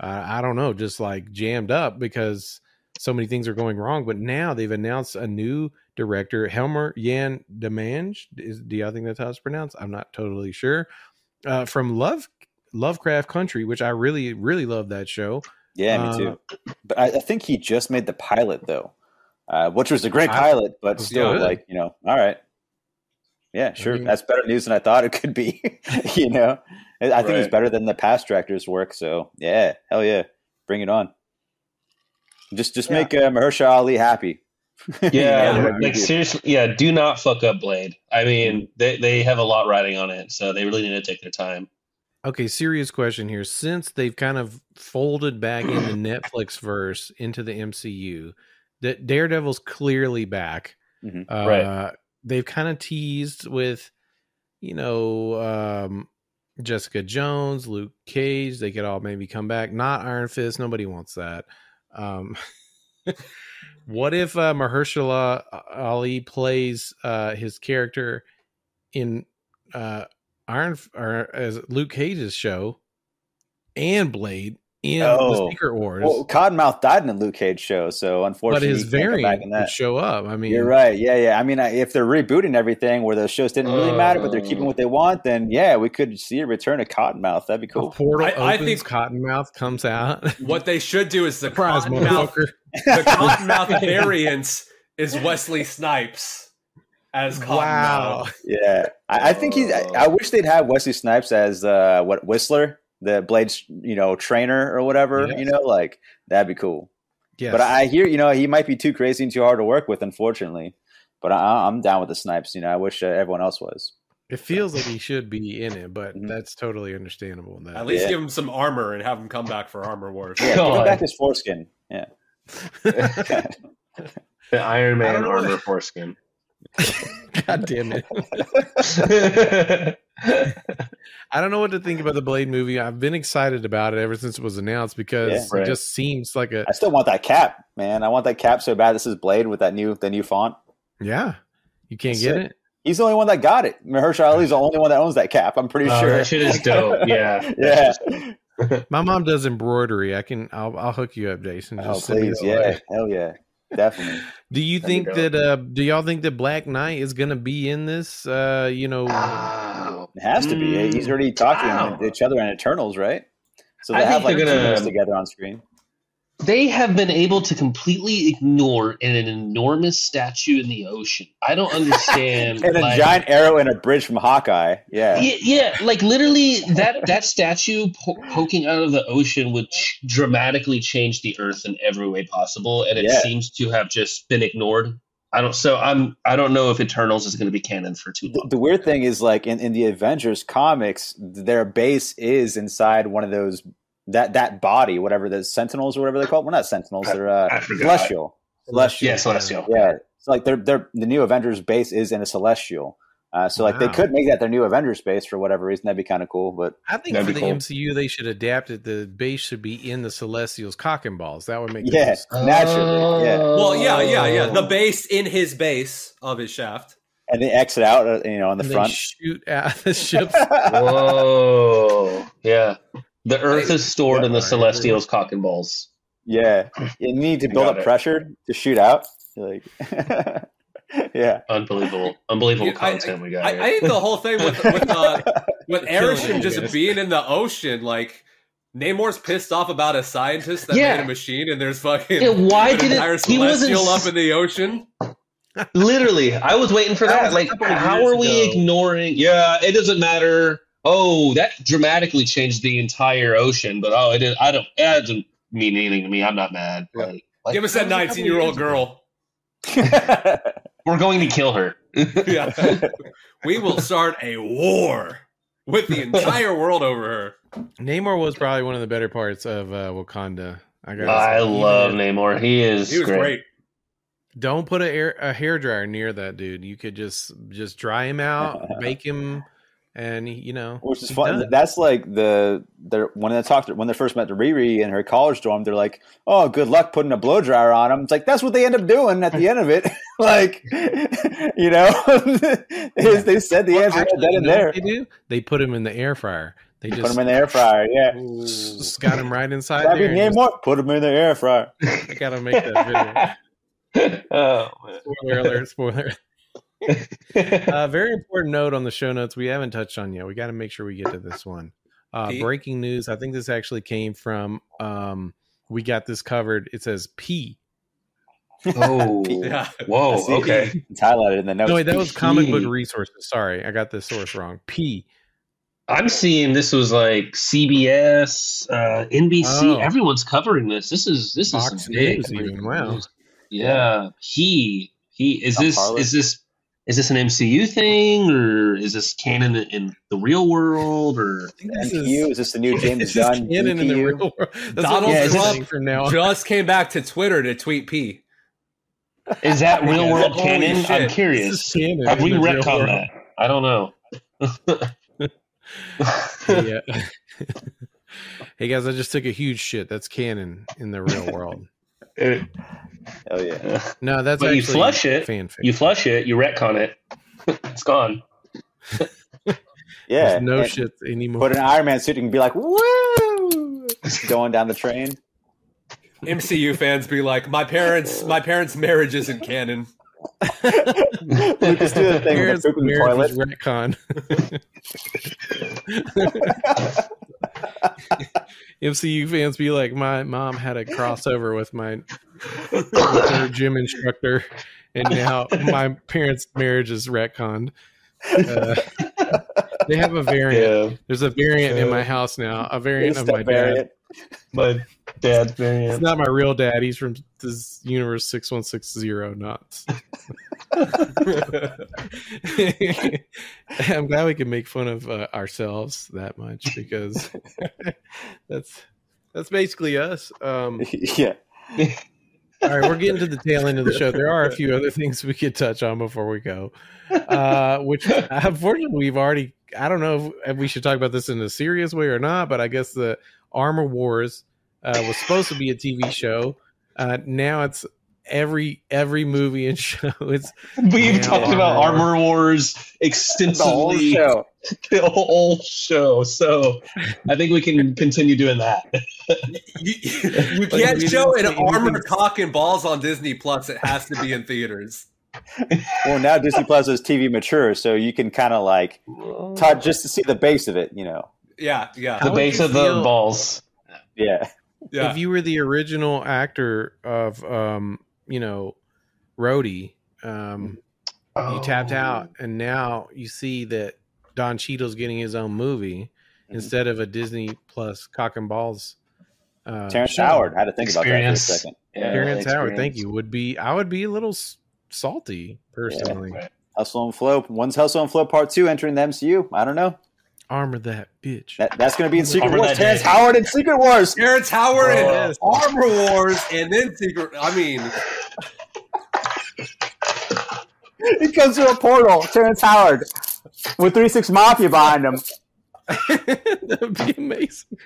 uh, I don't know, just like jammed up because so many things are going wrong. But now they've announced a new director, Helmer Yann Demange. Is do y'all think that's how it's pronounced? I'm not totally sure. Uh, from Love Lovecraft Country, which I really, really love that show. yeah, Uh, me too. But I, I think he just made the pilot though, uh, which was a great pilot, but still, good. like you know, all right. Yeah, sure. mean- That's better news than I thought it could be. you know, I I think it's better than the past director's work. So yeah, hell yeah, bring it on. Just just Yeah. make uh, Mahershala Ali happy. You Yeah, know, whatever you like seriously, yeah. Do not fuck up Blade. I mean, they they have a lot riding on it, so they really need to take their time. Okay, serious question here. Since they've kind of folded back in the Netflix verse into the MCU, that Daredevil's clearly back. Mhm. Uh, Right. They've kind of teased with, you know, um, Jessica Jones, Luke Cage. They could all maybe come back. Not Iron Fist. Nobody wants that. Um, what if uh, Mahershala Ali plays uh, his character in uh, Iron or as Luke Cage's show and Blade in the Oh. Secret Wars, Well, Cottonmouth died in the Luke Cage show, so unfortunately, but unfortunately, his he can't come back variant would that. show up. I mean, You're right. Yeah, yeah. I mean, if they're rebooting everything where those shows didn't really matter, but they're keeping Oh. what they want, then yeah, we could see a return of Cottonmouth. That'd be A cool. portal I- I think- Cottonmouth comes out. What they should do is the Surprise, cottonmouth, motherfucker! the cottonmouth variant is Wesley Snipes as Cottonmouth. Wow. Yeah, I, I think he's. I, I wish they'd have Wesley Snipes as uh, what Whistler, the Blades, you know, trainer or whatever. Yes. You know, like that'd be cool. Yes. But I hear, you know, he might be too crazy and too hard to work with, unfortunately. But I, I'm down with the Snipes. You know, I wish uh, everyone else was. it feels like he should be in it, but Mhm. that's totally understandable. That At least Yeah. give him some armor and have him come back for armor wars. Yeah, give him back his foreskin. Yeah. The Iron I don't Man know armor foreskin. God damn it! I don't know what to think about the Blade movie. I've been excited about it ever since it was announced because Yeah. Right. it just seems like a I still want that cap, man. I want that cap so bad. This is Blade with that new the new font. yeah. You can't Sick. get it. He's the only one that got it. Mahershala Ali's the only one that owns that cap. I'm pretty Oh, sure. that shit is dope. Yeah. yeah. My mom does embroidery. I can. I'll. I'll hook you up, Jason. Oh, Just send me please. Yeah. link. Hell yeah. Definitely. Do you That'd think be that? Uh, do y'all think that Black Knight is going to be in this? Uh, you know, Wow. It has to be. Mm. He's already talking Wow. to each other in Eternals, right? So I they have like they're two gonna- together on screen. They have been able to completely ignore an enormous statue in the ocean. I don't understand. And a like- giant arrow and a bridge from Hawkeye. Yeah. Yeah, yeah, like literally that that statue po- poking out of the ocean would ch- dramatically change the Earth in every way possible, and it Yeah. seems to have just been ignored. I don't. So I'm. I don't know if Eternals is going to be canon for too The, long. the weird thing is, like in, in the Avengers comics, their base is inside one of those that that body, whatever the Sentinels or whatever they call it. Well, not Sentinels, I- they're uh, Celestial. Celestial. Yeah, Celestial. Yeah. It's like they're they're the new Avengers base is in a Celestial. Uh, so like they could make that their new Avengers base for whatever reason. That'd be kind of cool. But I think for the cool. MCU, they should adapt it. The base should be in the Celestials cock and balls. That would make Yeah. most- Naturally, yeah. Well, yeah, yeah, yeah. Oh. The base in his base of his shaft. and they exit out, uh, you know, on the and they front. shoot at the ships. Whoa. Yeah. The Earth is stored in the Celestials cock and balls. yeah, you need to build up it. pressure to shoot out. Like, yeah, Unbelievable. Unbelievable Yeah, I- content we got I, here. I think the whole thing with with uh, with killing Arishem it, just guys. being in the ocean, like Namor's pissed off about a scientist that Yeah. made a machine, and there's fucking Yeah, why didn't- he wasn't celestial up in the ocean? Literally, I was waiting for That that. Like, how years are we ago. ignoring? Yeah, it doesn't matter. Oh, that dramatically changed the entire ocean, but oh, it didn't. I don't. That doesn't mean anything to me. I'm not mad. Yeah. Like, like, Give us that that was a couple 19 year old girl. we're going to kill her. yeah, we will start a war with the entire world over her. Namor was probably one of the better parts of uh, Wakanda. I got. I love Namor. He is He was great. great. Don't put a air a hair dryer near that dude. You could just just dry him out, bake him, and he- you know. Which is fun. done. That's like the they're when they talked when they first met the Riri in her college dorm. They're like, "Oh, good luck putting a blow dryer on him." It's like that's what they end up doing at the end of it. like, you know, they, they said the Well, answer actually, right then and there. They do. They put him in the air fryer. They just Put just him in the air fryer. Yeah, s- got him right inside That'd be there. and name just- what? Put him in the air fryer. I gotta make that video. oh, Spoiler alert! Spoiler. Man. Uh, very important note on the show notes we haven't touched on yet. We got to make sure we get to this one. Uh, Pete? breaking news. I think this actually came from. Um, we got this covered. It says P. oh, Yeah. whoa. Okay. It's highlighted in the notes. no, wait, that was comic book resources. Sorry, I got this source wrong. P. I'm seeing this was like CBS, uh, NBC. Oh. Everyone's covering this. This is this Fox is big News even, wow. news. Yeah, he he is Tom this Harlett. is this is this an MCU thing or is this canon in the real world or this MCU is this the new James is Gunn? canon in the real world. That's Donald what I'm Trump from now on. Just came back to Twitter to tweet P. is that real Yeah, world canon? shit. I'm curious. canon Have we the retconned that? I don't know. Yeah. hey guys, I just took a huge shit. That's canon in the real world. Oh yeah. No, that's But you flush it, fanfic. you flush it, you retcon it, it's gone. Yeah. There's no and shit anymore. Put an Iron Man suit and be like, woo! Going down the train. MCU fans be like, my parents, my parents' marriage isn't canon. Lucas do the thing with Here's the the marriage toilet. retcon. MCU fans be like, my mom had a crossover with my with her gym instructor, and now my parents' marriage is retconned. Uh, they have a variant. Yeah, There's a variant in my house now. A variant It's of my dad. variant. my dad's It's variant. not my real dad. He's from this universe six one six zero. Not. I'm glad we can make fun of uh, ourselves that much because that's that's basically us. Um, yeah. all right, we're getting to the tail end of the show. There are a few other things we could touch on before we go, uh, which unfortunately we've already. I don't know if, if we should talk about this in a serious way or not, but I guess the Armor Wars uh, was supposed to be a TV show. Uh, now it's every every movie and show. It's We've Yeah, talked about Wars. Armor Wars The whole extensively show. the whole show. So I think we can continue doing that. You, you can't we show an armor anything- cock and balls on Disney Plus. It has to be in theaters. Well, now Disney Plus is TV mature, so you can kind of like touch just to see the base of it, you know. Yeah, yeah, the How would base you of the balls. Yeah. yeah. if you were the original actor of um, you know, Rhodey, um, you tapped Oh. out, and now you see that Don Cheadle's getting his own movie Mhm. instead of a Disney Plus cock and balls. Uh, Terrence show. Howard. I had to think about that for a second. Yeah, Terrence Howard, thank you. Would be I would be a little salty personally. Right. Hustle and Flow. When's Hustle and Flow Part Two entering the MCU? I don't know. Armor that bitch. That, that's going to be in Secret Armor Wars. Terrence. Howard in Secret Wars. Terrence Howard and Armor Wars, and then Secret. I mean, he comes through a portal, Terrence Howard, with three six mafia behind him. that would be amazing.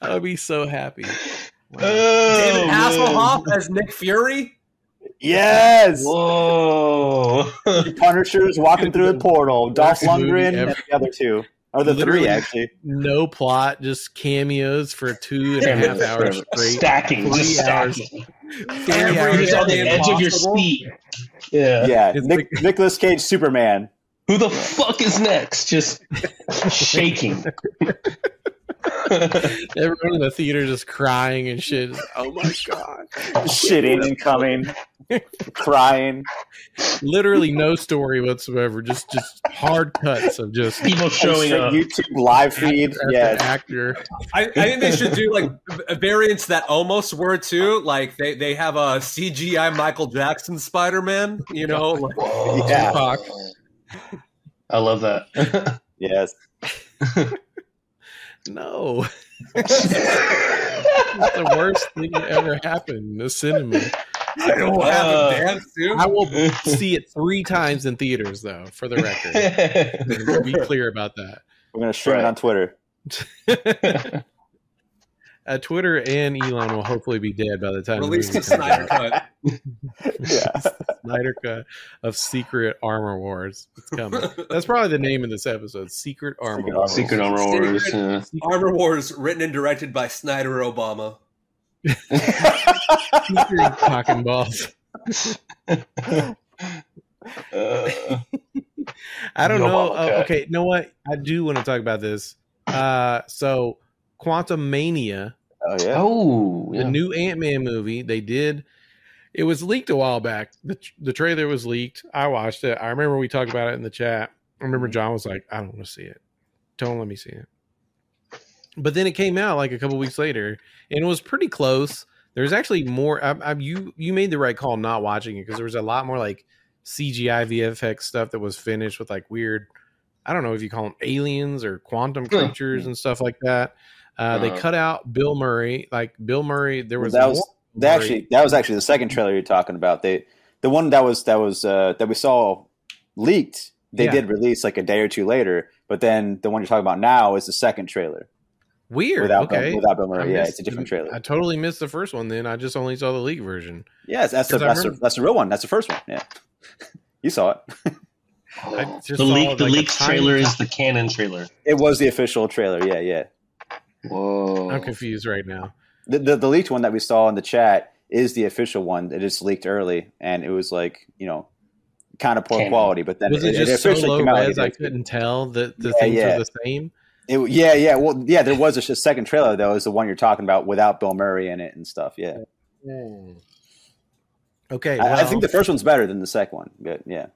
I would be so happy. Wow. David Oh, Hasselhoff man. as Nick Fury. Yes, Whoa. Punisher's walking through a portal. Dolph Worst movie Lundgren ever. and the other two, or the Literally. three actually. no plot, just cameos for two and a half hours straight. Stacking, Three just stacking. Three Every hours. You're on the Everything edge of your seat. Yeah. Yeah, It's Nick, Nicolas Cage, Superman. Who the fuck is next? Just shaking. Everyone in the theater just crying and shit. Oh my god! shitting and coming, crying. Literally no story whatsoever. Just just hard cuts of just People showing up. YouTube live feed. Yeah, actor. I, I think they should do like variants that almost were too. Like they, they have a CGI Michael Jackson Spider Man. You know, like, Yeah. Tupac. I love that. Yes. No, it's the worst thing that ever happened in the cinema. I don't have Uh, a dance too. I will see it three times in theaters, though, for the record. Be clear about that. We're gonna stream it on Twitter. uh, Twitter and Elon will hopefully be dead by the time the Release the Snyder cut. Yeah. Snyder cut of Secret Armor Wars. It's coming. That's probably the name of this episode. Secret Armor Secret Wars. Secret Armor Wars. Secret- yeah. Armor Wars, written and directed by Snyder Obama. Secret cock and balls. Uh, I don't No know. Uh, okay, you know what? I do want to talk about this. Uh, so Quantumania, oh yeah. oh, the yeah. new Ant Man movie, they did. It was leaked a while back. The, the trailer was leaked. I watched it. I remember we talked about it in the chat. I remember Jawn was like, "I don't want to see it. Don't let me see it." But then it came out like a couple weeks later, and it was pretty close. There's actually more. I, I, you you made the right call not watching it because there was a lot more like CGI VFX stuff that was finished with like weird. I don't know if you call them aliens or quantum creatures and stuff like that. Uh, they Uh-huh. cut out Bill Murray. Like Bill Murray, there was that was more that actually that was actually the second trailer you're talking about. They the one that was that was uh, that we saw leaked. They Yeah. did release like a day or two later, but then the one you're talking about now is the second trailer weird. without okay, Bill, without Bill I Murray. Yeah, it's a different trailer. I totally missed the first one. Then I just only saw the leak version. yes, that's the 'cause I that's the, remember- that's the real one. That's the first one. Yeah, you saw it. I just the saw, leak, the like, a leaked tiny- trailer is the canon trailer. It was the official trailer. Yeah, yeah. Whoa! I'm confused right now. The, the the leaked one that we saw in the chat is the official one. It just leaked early, and it was like you know, kind of poor Canon. quality. But then Was it, just so low like res a I day or two. couldn't tell that the Yeah, things yeah. were the same? It, yeah, yeah. Well, yeah, there was a, a second trailer though. Is the one you're talking about without Bill Murray in it and stuff. Yeah, hmm. Okay, I, I think the first one's better than the second one. But yeah,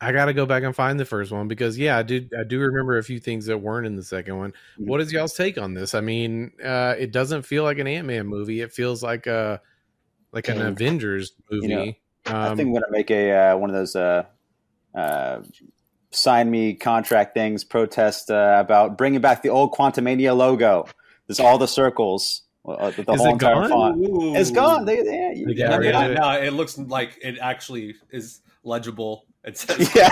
I got to go back and find the first one because yeah, I did. I do remember a few things that weren't in the second one. Mhm. What is y'all's take on this? I mean, uh, it doesn't feel like an Ant Man movie. It feels like a like an. Avengers movie. You know, I um, think I'm gonna make a uh, one of those uh, uh, sign me contract things protest uh, about bringing back the old Quantumania logo. There's all the circles. Uh, the Is whole it entire gone? font. Ooh. It's gone. They, they, They yeah, I mean, of I, no, it looks like it actually is legible. It says Yeah.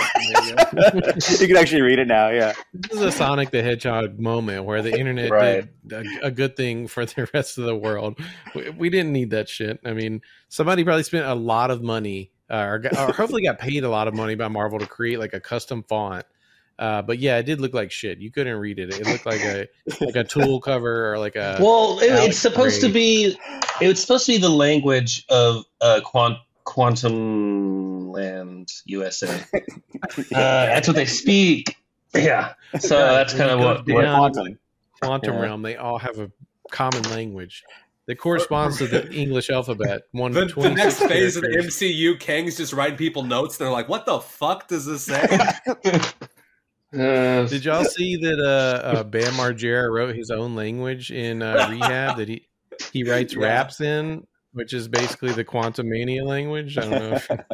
You can actually read it now. Yeah. this is a Sonic the Hedgehog moment where the internet Right. did a, a good thing for the rest of the world. We, we didn't need that shit. I mean, somebody probably spent a lot of money, uh, or, got- or hopefully got paid a lot of money by Marvel to create like a custom font. Uh, but yeah, it did look like shit. You couldn't read it. It looked like a like a tool cover or like a Well, it, it's supposed to Gray. be. It's supposed to be the language of uh, quant, quantum land USA. Uh, that's what they speak. Yeah. So that's kind of what. What Quantum. quantum Yeah. realm. They all have a common language that corresponds to the English alphabet. One The, the next phase of the. MCU, Kang's just writing people notes. They're like, "What the fuck does this say?" uh, Did y'all see that uh, uh, Bam Margera wrote his own language in uh, Rehab that he he writes Yeah. raps in, which is basically the Quantumania language? I don't know. If, uh,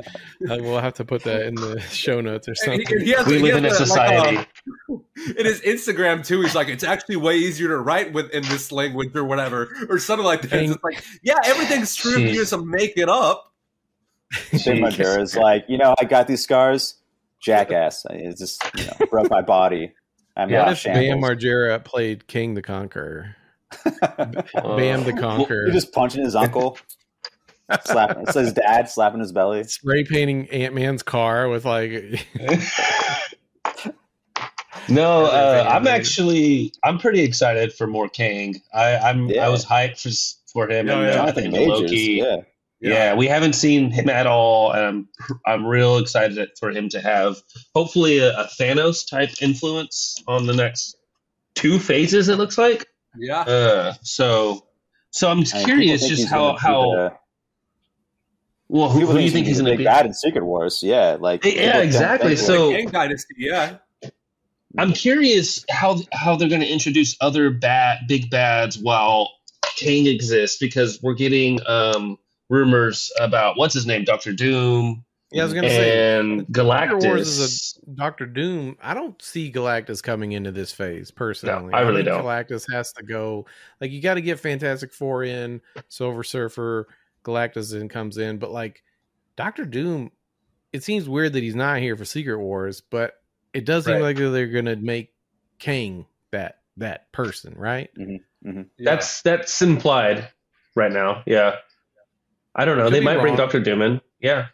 we'll have to put that in the show notes or something. he, he has, we live in a has like, society. in his Instagram too, he's like, "It's actually way easier to write with in this language or whatever, or something like that." Kang- It's like, yeah, everything's true. You just make it up. Big Margera is like, you know, I got these scars. jackass. It's just you know, broke my body. I'm what out if shambles. Bam Margera played Kang the Conqueror? Bam the He Conqueror. just punching his uncle, slapping. It's his dad slapping his belly. spray painting Ant Man's car with like no, uh, I'm actually I'm pretty excited for more Kang. I, I'm Yeah. I was hyped for for him Oh, and yeah. Jonathan and Majors, Loki. yeah. Yeah. we haven't seen him at all, and I'm I'm real excited for him to have hopefully a, a Thanos type influence on the next two phases. It looks like. Yeah. Uh, so so I'm I curious just how how the- well who, who do you think gonna he's going to be? bad in Secret Wars. Yeah, like Yeah, people exactly. So- it. Kang Dynasty, yeah. I'm curious how how they're going to introduce other bad big bads while Kang exists because we're getting um, rumors about what's his name, Doctor Doom yeah, I was gonna say and uh, Secret Wars Galactus. is Doctor Doom. I don't see Galactus coming into this phase personally. I really think don't. Galactus has to go. Like you got to get Fantastic Four in, Silver Surfer, Galactus then comes in, but like Doctor Doom, it seems weird that he's not here for Secret Wars, but it does seem Right. like they're gonna make Kang that that person, right? Mm-hmm, mm-hmm. yeah. That's that's implied right now. Yeah, I don't know. Could They be might bring. Doctor Doom in. Yeah,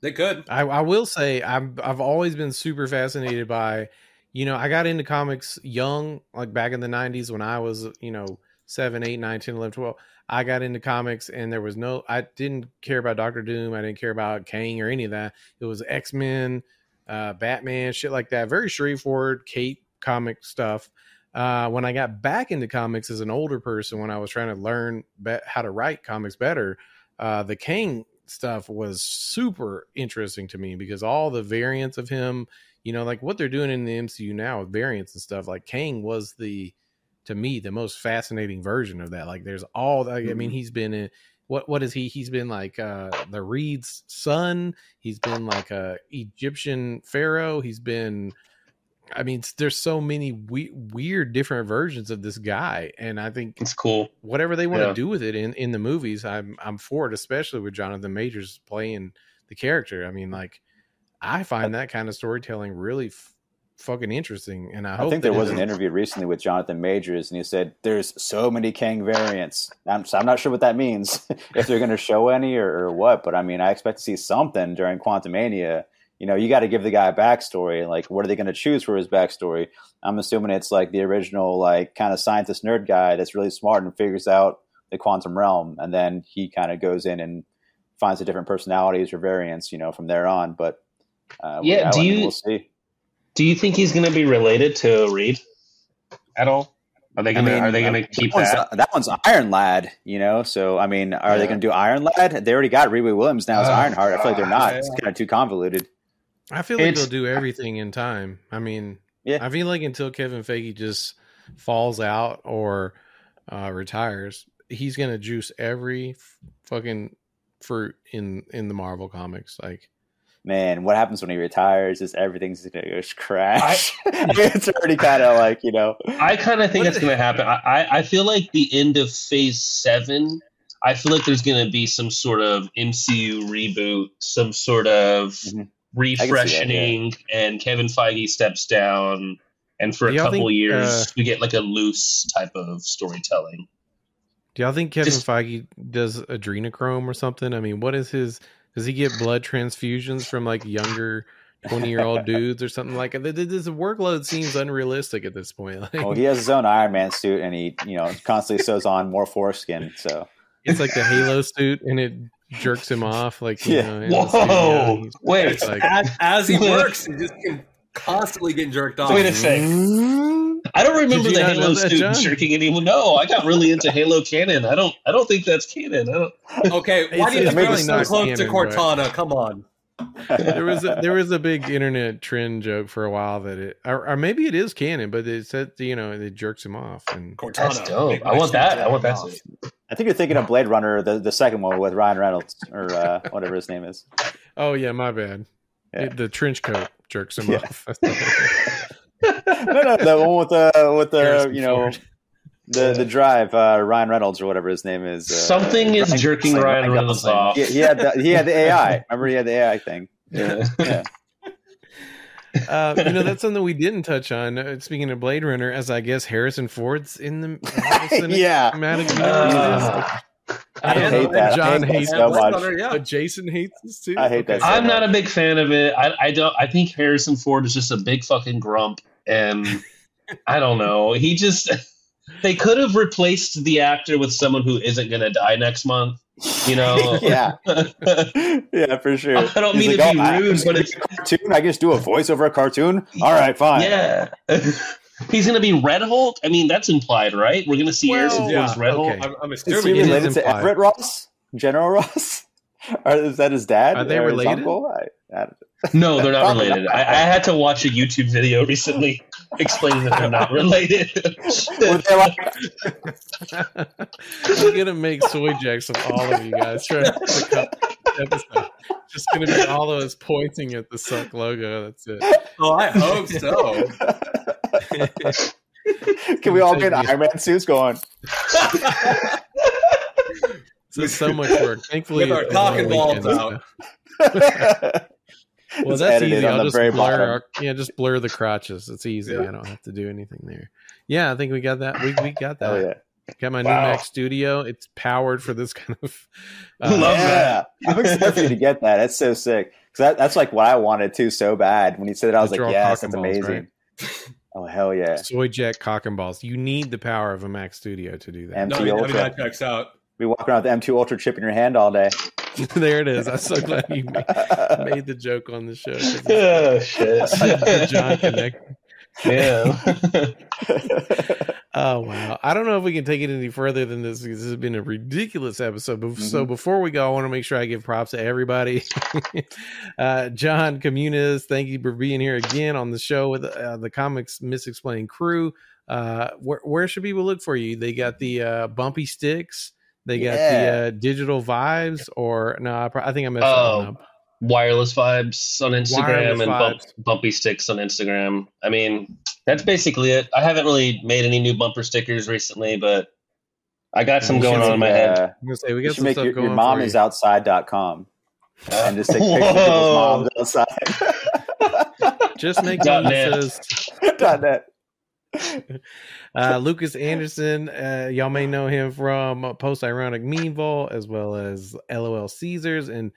they could. I, I will say I've I've always been super fascinated by, you know, I got into comics young, like back in the '90s when I was, you know, seven, eight, nine, 10, 11, 12. I got into comics and there was no, I didn't care about Doctor Doom. I didn't care about Kang or any of that. It was X Men, uh, Batman, shit like that. Very straightforward, Kate comic stuff. Uh, when I got back into comics as an older person, when I was trying to learn be- how to write comics better, uh, the Kang stuff was super interesting to me because all the variants of him, you know, like what they're doing in the MCU now with variants and stuff, like Kang was the to me the most fascinating version of that. Like there's all like, I mean, he's been in what what is he? He's been like uh the Reed's son, he's been like a Egyptian pharaoh, he's been I mean, there's so many we- weird different versions of this guy, and I think it's cool. whatever they want Yeah. to do with it in in the movies i'm i'm for it especially with jonathan majors playing the character i mean mm. like i find that kind of storytelling really f- fucking interesting and i, I hope think there was it- an interview recently with Jonathan Majors, and he said there's so many Kang variants. I'm, so I'm not sure what that means, if they're going to show any or, or what. But I mean, I expect to see something during Quantumania. You know, you got to give the guy a backstory. Like, what are they going to choose for his backstory? I'm assuming it's like the original, like kind of scientist nerd guy that's really smart and figures out the quantum realm, and then he kind of goes in and finds the different personalities or variants. You know, from there on. But uh, Yeah, do you- We'll see. Do you think he's going to be related to Reed at all? Are they I going to mean, Are they going uh, to keep that one's, that? that one's Iron Lad, you know. So I mean, are they going to do Iron Lad? They already got Riri Williams now as Oh, Ironheart. I feel like they're not. yeah. It's kind of too convoluted. I feel like it's- they'll do everything in time i mean Yeah. i feel like until kevin feige just falls out or uh retires he's gonna juice every f- fucking fruit in in the marvel comics like Man, what happens when he retires? Is everything's going to just crash? it's already kind of like you know. I kind of think What that's going to happen. I, I I feel like the end of Phase Seven. I feel like there's going to be some sort of MCU reboot, some sort of Mhm. Refreshing, and Kevin Feige steps down, and for a Do y'all couple think, years uh, we get like a loose type of storytelling. Do y'all think Kevin Just- Feige does adrenochrome or something? I mean, what is his? Does he get blood transfusions from like younger twenty year old dudes or something like that? This workload seems unrealistic at this point. Like, Well, he has his own Iron Man suit, and he you know constantly sews on more foreskin. So it's like the Halo suit, and it jerks him off. Like, you Yeah. know, Whoa! studio. Wait, like, As, as he works, he just can constantly getting jerked off. Wait a sec. Mm-hmm. I don't remember the Halo know suit Jawn? jerking anyone. No, I got really into Halo canon. I don't. I don't think that's canon. I don't. Okay, why It's- do you it's think really so close to canon, but- Cortana? Come on. There was a, there was a big internet trend joke for a while that it, or, or maybe it is canon, but it said you know it jerks him off, and Cortana. That's dope. I want that. I want that suit. I think you're thinking of Blade Runner, the, the second one with Ryan Reynolds or uh, whatever his name is. oh yeah, my bad. Yeah. It- the trench coat jerks him Yeah. off. no, no, the one with the with the Harrison you know Ford. The the drive uh, Ryan Reynolds or whatever his name is. Uh, Something is jerking Ryan Reynolds off. He, he had the, he had the AI. Remember, he had the AI thing. Yeah. Yeah. Uh, you know, that's something we didn't touch on. Uh, speaking of Blade Runner, as I guess Harrison Ford's in the Yeah. universe. Uh, I hate that. Jawn I hate hates that so much. Runner, yeah. But Jason hates this too. I hate that so I'm not a big fan of it. I, I don't. I think Harrison Ford is just a big fucking grump, and I don't know. He just they could have replaced the actor with someone who isn't going to die next month. You know. yeah, yeah, for sure. I don't He's mean like, to be "Oh, I- rude, but it's cartoon. I just do a voice over a cartoon. All right, fine. yeah. He's going to be Red Hulk. I mean, that's implied, right? We're going to see Well, Harrison Ford's yeah, Red okay. Hulk. I'm, I'm Is he assuming it is related to. Everett Ross, General Ross, or is that his dad? Are they or his related? uncle? I, I, No, they're not related. not. I, I had to watch a YouTube video recently explaining that they're not related. were they like, I'm gonna make soy jacks of all of you guys for episode. Just gonna be all of us pointing at the Succ logo. That's it. Oh, I hope so. Can we all get Iron Man suits going? This is so much work. Thankfully, With our it's cock and balls out. So- Well, It's that's easy. I'll just blur. Our, yeah, just blur the crotches. It's easy. Yeah. I don't have to do anything there. Yeah, I think we got that. We we got that. Oh yeah, Got my Wow. new Mac Studio. It's powered for this kind of. uh, Love yeah. I'm excited for you to get that. That's so sick. Because that, that's like what I wanted too so bad. When he said it, I was like, draw yes, that's balls, amazing. Oh hell yeah! Soy Jack cock and balls. You need the power of a Mac Studio to do that. And- No, MT I mean, I mean, Ultra. that checks out. Be walking around with the M2 Ultra chip in your hand all day. there it is. I'm so glad you made, the joke on the show. oh shit! the Jawn connect. yeah. Oh wow! I don't know if we can take it any further than this because this has been a ridiculous episode. But so before we go, I want to make sure I give props to everybody. uh, Jawn Camunez, thank you for being here again on the show with uh, the Comics Misexplained crew. Uh, where where should people look for you? They got the uh, bumpy sticks. They got the uh, digital vibes, or no? I, pro- I think I messed Oh, that up. Wireless vibes on Instagram Wireless and bump, bumpy sticks on Instagram. I mean, that's basically it. I haven't really made any new bumper stickers recently, but I got some going on in my make, head. uh, I'm gonna say we got should some make stuff your, going. your mom for is you. outside.com and just take pictures of people's moms outside. Just make Dot one that net. says Dot net. uh, Lucas Anderson, uh, y'all may know him from Post Ironic Meme Vault as well as LOL Caesars and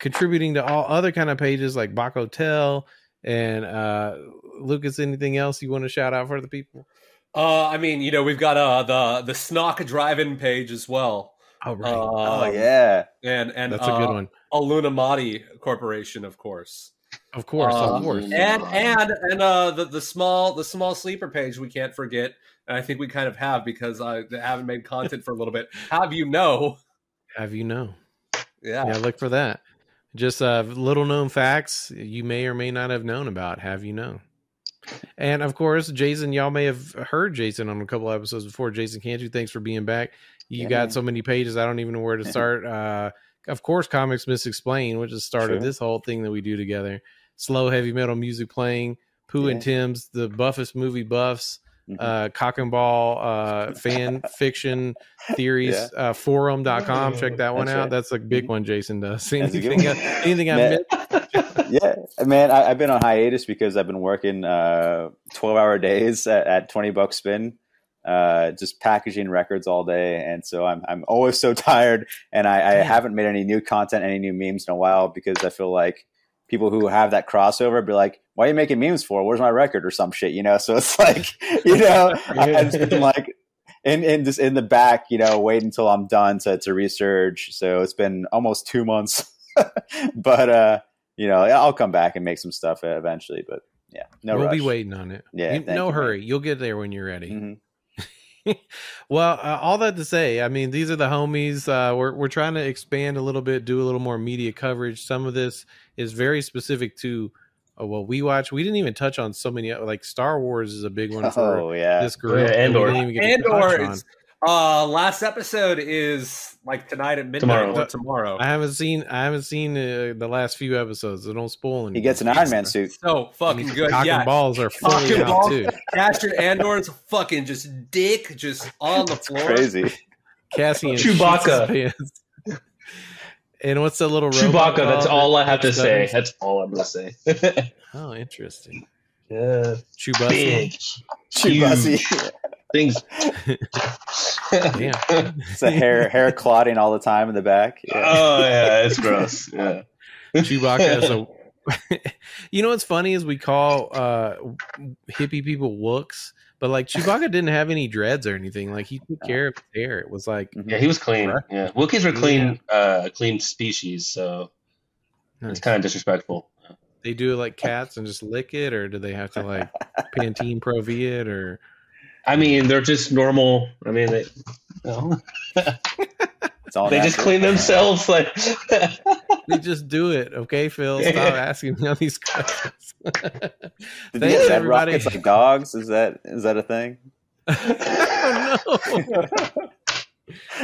contributing to all other kind of pages like Bach Hotel and uh, Lucas. Anything else you want to shout out for the people? Uh, I mean, you know, we've got uh the the Snock Drive-In page as well. Oh right, Oh Um, yeah. and and that's a good uh, one. Illuminati Corporation, of course. Of course, uh, of course. and and and uh the, the small the small sleeper page we can't forget and i think we kind of have because i haven't made content for a little bit have you know Have you know? yeah, Yeah, look for that. Just uh, little known facts you may or may not have known about. Have you know? And of course, Jason, y'all may have heard Jason on a couple episodes before. Jason can't Cantu, thanks for being back. You Yeah, got man. so many pages, I don't even know where to start. Uh, of course, Comics Misexplained, which has started Sure. this whole thing that we do together. Slow heavy metal music playing. Pooh and Tim's, the buffest movie buffs, Mhm. uh, cock and ball, uh, fan fiction theories, Yeah. uh, forum.com. Check that one That's out. right. That's a big one Jason does. That's a good Anything, one. else- anything I missed? yeah, man, I, I've been on hiatus because I've been working uh, twelve hour days at, at twenty bucks spin, uh, just packaging records all day, and so I'm I'm always so tired, and I, I haven't made any new content, any new memes in a while because I feel like people who have that crossover be like, "Why are you making memes for? Where's my record?" or some shit, you know. So it's like, you know, I, just been like. In, in just in the back, you know, wait until I'm done to, to research. So it's been almost two months, but uh, you know, I'll come back and make some stuff eventually. But yeah, no we'll rush. be waiting on it. Yeah, You- no you, hurry. You'll get there when you're ready. Mhm. well, uh, all that to say, I mean, these are the homies. Uh, we're we're trying to expand a little bit, do a little more media coverage. Some of this is very specific to uh, what we watch. We didn't even touch on so many. Like Star Wars is a big one for Oh yeah, this group. Yeah, and we Andor. didn't even get to andor is uh last episode is like tonight at midnight Tomorrow. or tomorrow I haven't seen. I haven't seen uh, the last few episodes, so don't spoil anything. he gets an Iron Man suit. so fucking good Cock yeah and balls are Cock fully out balls. too. Cassian Andor's fucking just dick just on the floor Crazy. Cassian Chewbacca. shits his pants. And what's the little Chewbacca. robot That's all I have to say. That's all I'm gonna say. Oh, interesting. yeah, Chewbacca. big Chewbacca. Things. Damn. It's a hair hair clotting all the time in the back. Yeah. Oh yeah, it's gross. Yeah. Chewbacca is a. you know what's funny is we call uh hippie people wooks, but like Chewbacca didn't have any dreads or anything. Like he took care of his hair. It was like Yeah, he was clean. Right. Yeah, Wookiees are clean, uh, clean species, so nice. it's kind of disrespectful. they do it like cats and just lick it, or do they have to like Pantene Pro V it, or I mean, they're just normal. I mean, they, you know, It's all they just natural. clean themselves. Like, they just do it? Okay, Phil, stop asking me all these questions. Did Thanks, they have everybody. rockets like dogs? Is that is that a thing? oh no.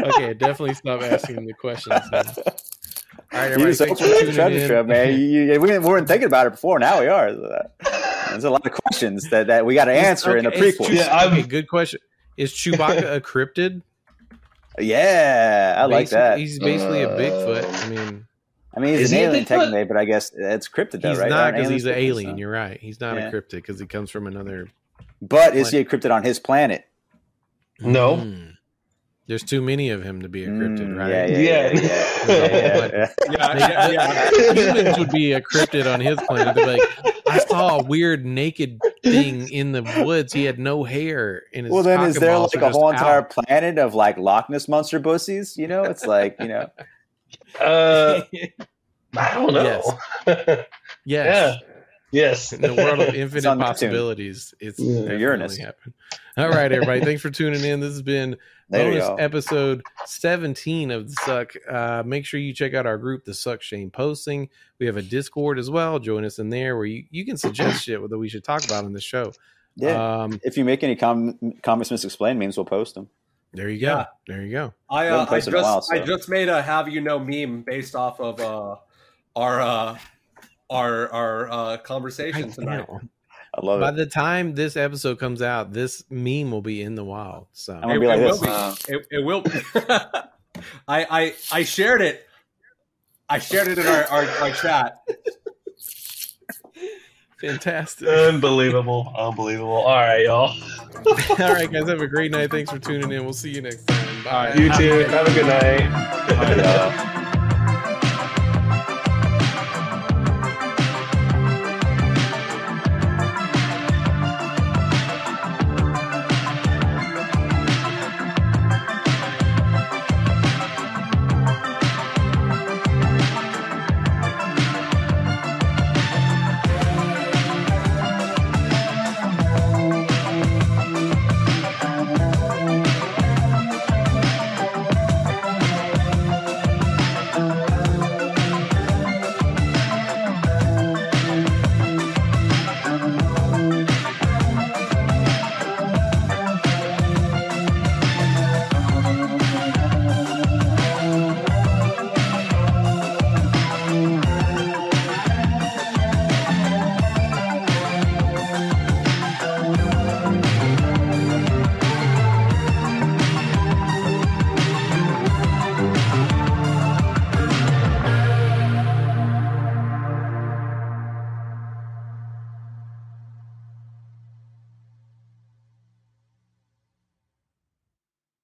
okay, definitely stop asking the questions. then. All right, You everybody, just thanks for the tuning treasure in. trip, man. You, you, we weren't thinking about it before. Now we are. There's a lot of questions that, that we got to answer in the prequel. Chew- Yeah, I'm- okay, good question. Is Chewbacca a cryptid? Yeah, I like Basi- that. He's basically a Bigfoot. Uh, I mean, I mean, he's Is an he a alien Bigfoot? technically, but I guess it's cryptid though, he's right? not because he's an alien. so- You're right. He's not Yeah. a cryptid because he comes from another. But is he a cryptid on his planet? No. Hmm. There's too many of him to be a cryptid, Mm, right? Yeah, yeah, yeah. Yeah. yeah, yeah, yeah, Yeah, yeah, yeah. Humans would be a cryptid on his planet. They'd be like, I saw a weird naked thing in the woods. He had no hair in his Well, then is there like a just whole entire out. planet of like Loch Ness monster bussies? You know, it's like you know, uh, I don't know. Yes. yes. Yes. In the world of infinite on Neptune. possibilities, it's Yeah. definitely Uranus. happened. All right, everybody. Thanks for tuning in. This has been there bonus episode 17 of the Succ uh make sure you check out our group the Succ shame posting we have a discord as well join us in there where you, you can suggest shit that we should talk about on the show Yeah. um if you make any com- Comics Misexplained memes, we'll post them. there you go Yeah. there you go I, uh, I just while, so- I just made a have you know meme based off of uh, our uh, our our uh, I conversation tonight. know. I love by it. By the time this episode comes out this meme will be in the wild so I'm be like it, will Uh, be. It, it will. I, I I shared it. I shared it in our, our, our chat. fantastic Unbelievable. Unbelievable. All right, y'all. all right guys have a great night thanks for tuning in we'll see you next time bye You too. Have a good night. Yeah.